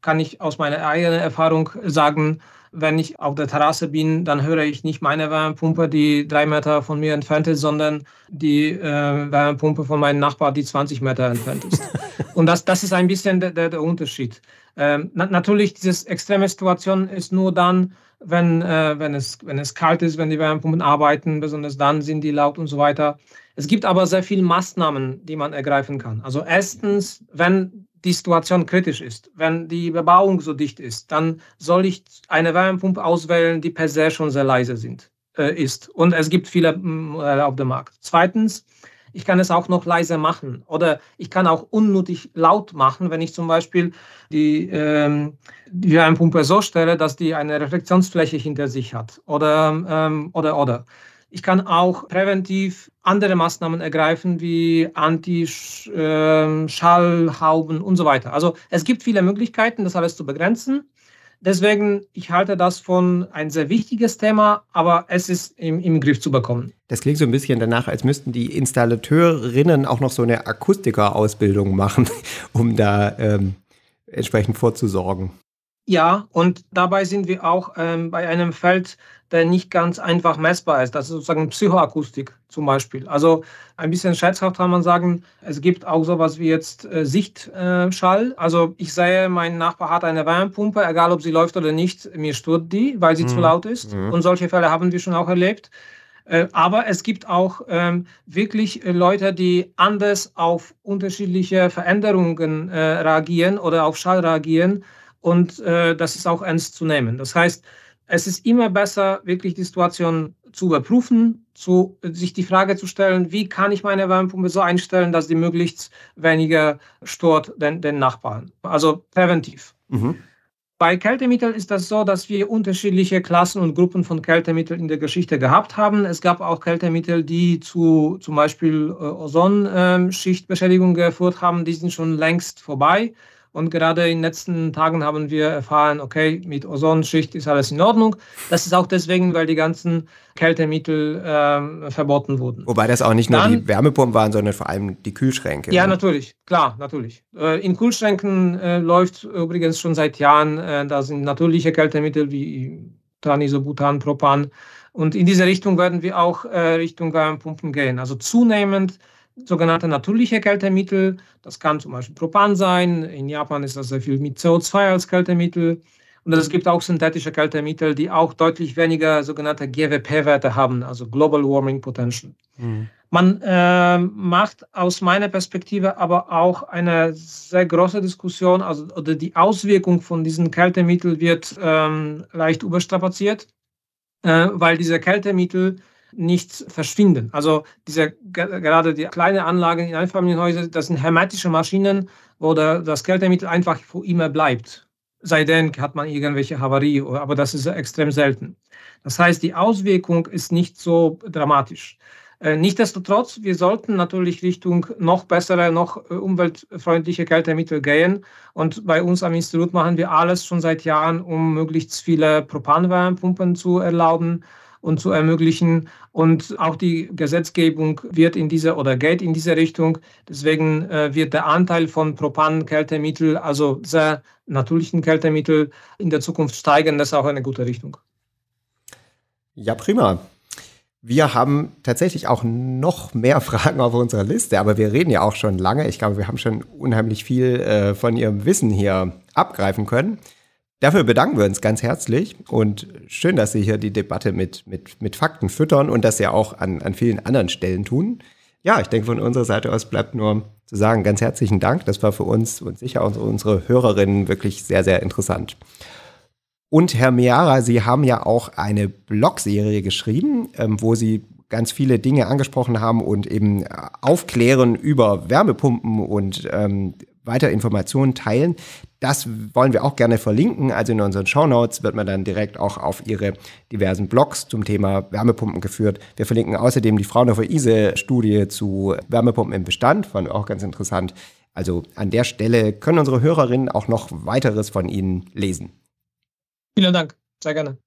Kann ich aus meiner eigenen Erfahrung sagen, wenn ich auf der Terrasse bin, dann höre ich nicht meine Wärmepumpe, die drei Meter von mir entfernt ist, sondern die äh, Wärmepumpe von meinem Nachbar, die 20 Meter entfernt ist. (laughs) Und das, das ist ein bisschen der, der, der Unterschied. Ähm, na, natürlich, diese extreme Situation ist nur dann, wenn, äh, wenn, es, wenn es kalt ist, wenn die Wärmepumpen arbeiten, besonders dann sind die laut und so weiter. Es gibt aber sehr viele Maßnahmen, die man ergreifen kann. Also erstens, wenn die Situation kritisch ist, wenn die Bebauung so dicht ist, dann soll ich eine Wärmepumpe auswählen, die per se schon sehr leise sind, äh, ist. Und es gibt viele Modelle auf dem Markt. Zweitens, ich kann es auch noch leiser machen oder ich kann auch unnötig laut machen, wenn ich zum Beispiel die, ähm, die Wärmepumpe so stelle, dass die eine Reflexionsfläche hinter sich hat oder, ähm, oder, oder. Ich kann auch präventiv andere Maßnahmen ergreifen, wie Anti-Schallhauben ähm, und so weiter. Also es gibt viele Möglichkeiten, das alles zu begrenzen. Deswegen, ich halte das von ein sehr wichtiges Thema, aber es ist im, im Griff zu bekommen. Das klingt so ein bisschen danach, als müssten die Installateurinnen auch noch so eine Akustikerausbildung machen, (laughs) um da ähm, entsprechend vorzusorgen. Ja, und dabei sind wir auch ähm, bei einem Feld, der nicht ganz einfach messbar ist. Das ist sozusagen Psychoakustik zum Beispiel. Also ein bisschen scherzhaft kann man sagen, es gibt auch sowas wie jetzt äh, Sichtschall. Äh, also ich sehe, mein Nachbar hat eine Wärmepumpe, egal ob sie läuft oder nicht, mir stört die, weil sie mhm. zu laut ist. Mhm. Und solche Fälle haben wir schon auch erlebt. Äh, aber es gibt auch ähm, wirklich äh, Leute, die anders auf unterschiedliche Veränderungen äh, reagieren oder auf Schall reagieren. Und äh, das ist auch ernst zu nehmen. Das heißt, es ist immer besser, wirklich die Situation zu überprüfen, zu, sich die Frage zu stellen, wie kann ich meine Wärmepumpe so einstellen, dass die möglichst weniger stört den, den Nachbarn. Also präventiv. Mhm. Bei Kältemitteln ist das so, dass wir unterschiedliche Klassen und Gruppen von Kältemitteln in der Geschichte gehabt haben. Es gab auch Kältemittel, die zu zum Beispiel äh, Ozonschichtbeschädigung geführt haben. Die sind schon längst vorbei. Und gerade in den letzten Tagen haben wir erfahren, okay, mit Ozonschicht ist alles in Ordnung. Das ist auch deswegen, weil die ganzen Kältemittel äh, verboten wurden. Wobei das auch nicht nur Dann, die Wärmepumpen waren, sondern vor allem die Kühlschränke. Ja, ne? natürlich, klar, natürlich. Äh, in Kühlschränken äh, läuft übrigens schon seit Jahren, äh, da sind natürliche Kältemittel wie Tranisobutan, Propan. Und in diese Richtung werden wir auch äh, Richtung Wärmepumpen gehen. Also zunehmend sogenannte natürliche Kältemittel. Das kann zum Beispiel Propan sein. In Japan ist das sehr viel mit CO2 als Kältemittel. Und es gibt auch synthetische Kältemittel, die auch deutlich weniger sogenannte GWP-Werte haben, also Global Warming Potential. Mhm. Man äh, macht aus meiner Perspektive aber auch eine sehr große Diskussion, also oder die Auswirkung von diesen Kältemitteln wird ähm, leicht überstrapaziert, äh, weil diese Kältemittel nicht verschwinden. Also diese, gerade die kleinen Anlagen in Einfamilienhäusern, das sind hermetische Maschinen, wo der, das Kältemittel einfach für immer bleibt. Sei denn, hat man irgendwelche Havarie, aber das ist extrem selten. Das heißt, die Auswirkung ist nicht so dramatisch. Äh, nichtsdestotrotz, wir sollten natürlich Richtung noch bessere, noch äh, umweltfreundliche Kältemittel gehen. Und bei uns am Institut machen wir alles schon seit Jahren, um möglichst viele Propanwärmepumpen zu erlauben und zu ermöglichen. Und auch die Gesetzgebung wird in dieser oder geht in diese Richtung. Deswegen äh, wird der Anteil von Propan-Kältemittel, also sehr natürlichen Kältemittel, in der Zukunft steigen. Das ist auch eine gute Richtung. Ja, prima. Wir haben tatsächlich auch noch mehr (laughs) Fragen auf unserer Liste, aber wir reden ja auch schon lange. Ich glaube, wir haben schon unheimlich viel äh, von Ihrem Wissen hier abgreifen können. Dafür bedanken wir uns ganz herzlich und schön, dass Sie hier die Debatte mit, mit, mit Fakten füttern und das ja auch an, an vielen anderen Stellen tun. Ja, ich denke, von unserer Seite aus bleibt nur zu sagen, ganz herzlichen Dank. Das war für uns und sicher auch unsere Hörerinnen wirklich sehr, sehr interessant. Und Herr Miara, Sie haben ja auch eine Blogserie geschrieben, ähm, wo Sie ganz viele Dinge angesprochen haben und eben aufklären über Wärmepumpen und ähm, weiter Informationen teilen. Das wollen wir auch gerne verlinken. Also in unseren Shownotes wird man dann direkt auch auf ihre diversen Blogs zum Thema Wärmepumpen geführt. Wir verlinken außerdem die Fraunhofer ISE-Studie zu Wärmepumpen im Bestand, fand auch ganz interessant. Also an der Stelle können unsere Hörerinnen auch noch weiteres von Ihnen lesen. Vielen Dank, sehr gerne.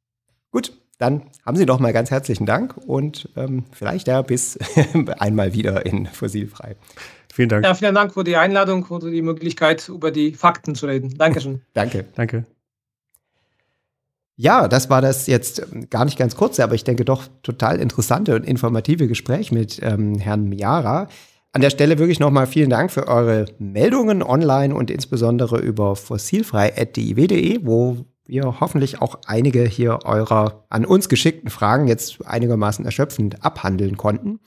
Gut, dann haben Sie doch mal ganz herzlichen Dank und ähm, vielleicht ja bis (laughs) einmal wieder in Fossilfrei. Vielen Dank. Ja, vielen Dank für die Einladung und die Möglichkeit, über die Fakten zu reden. Dankeschön. (laughs) Danke. Danke. Ja, das war das jetzt ähm, gar nicht ganz kurze, aber ich denke doch total interessante und informative Gespräch mit ähm, Herrn Miara. An der Stelle wirklich nochmal vielen Dank für eure Meldungen online und insbesondere über fossilfrei.diw.de, wo wir hoffentlich auch einige hier eurer an uns geschickten Fragen jetzt einigermaßen erschöpfend abhandeln konnten.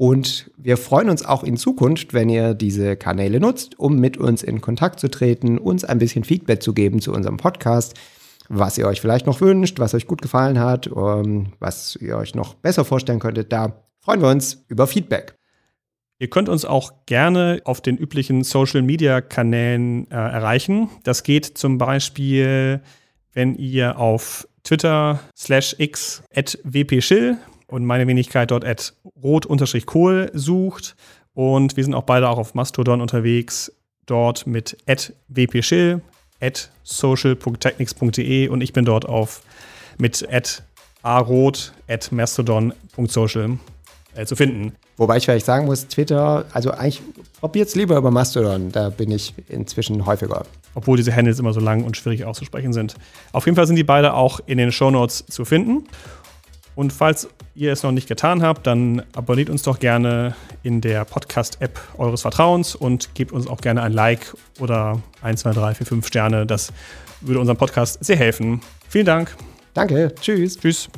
Und wir freuen uns auch in Zukunft, wenn ihr diese Kanäle nutzt, um mit uns in Kontakt zu treten, uns ein bisschen Feedback zu geben zu unserem Podcast, was ihr euch vielleicht noch wünscht, was euch gut gefallen hat, ähm, was ihr euch noch besser vorstellen könntet. Da freuen wir uns über Feedback. Ihr könnt uns auch gerne auf den üblichen Social-Media-Kanälen äh, erreichen. Das geht zum Beispiel, wenn ihr auf Twitter slash x at wpschill und meine Wenigkeit dort at rot-kohl sucht. Und wir sind auch beide auch auf Mastodon unterwegs, dort mit at wpschill, at social.technics.de und ich bin dort auf mit at arot at mastodon.social äh, zu finden. Wobei ich vielleicht sagen muss, Twitter, also eigentlich probiert es lieber über Mastodon, da bin ich inzwischen häufiger. Obwohl diese Handles immer so lang und schwierig auszusprechen sind. Auf jeden Fall sind die beide auch in den Shownotes zu finden. Und falls ihr es noch nicht getan habt, dann abonniert uns doch gerne in der Podcast-App eures Vertrauens und gebt uns auch gerne ein Like oder 1, 2, 3, 4, 5 Sterne. Das würde unserem Podcast sehr helfen. Vielen Dank. Danke. Tschüss. Tschüss.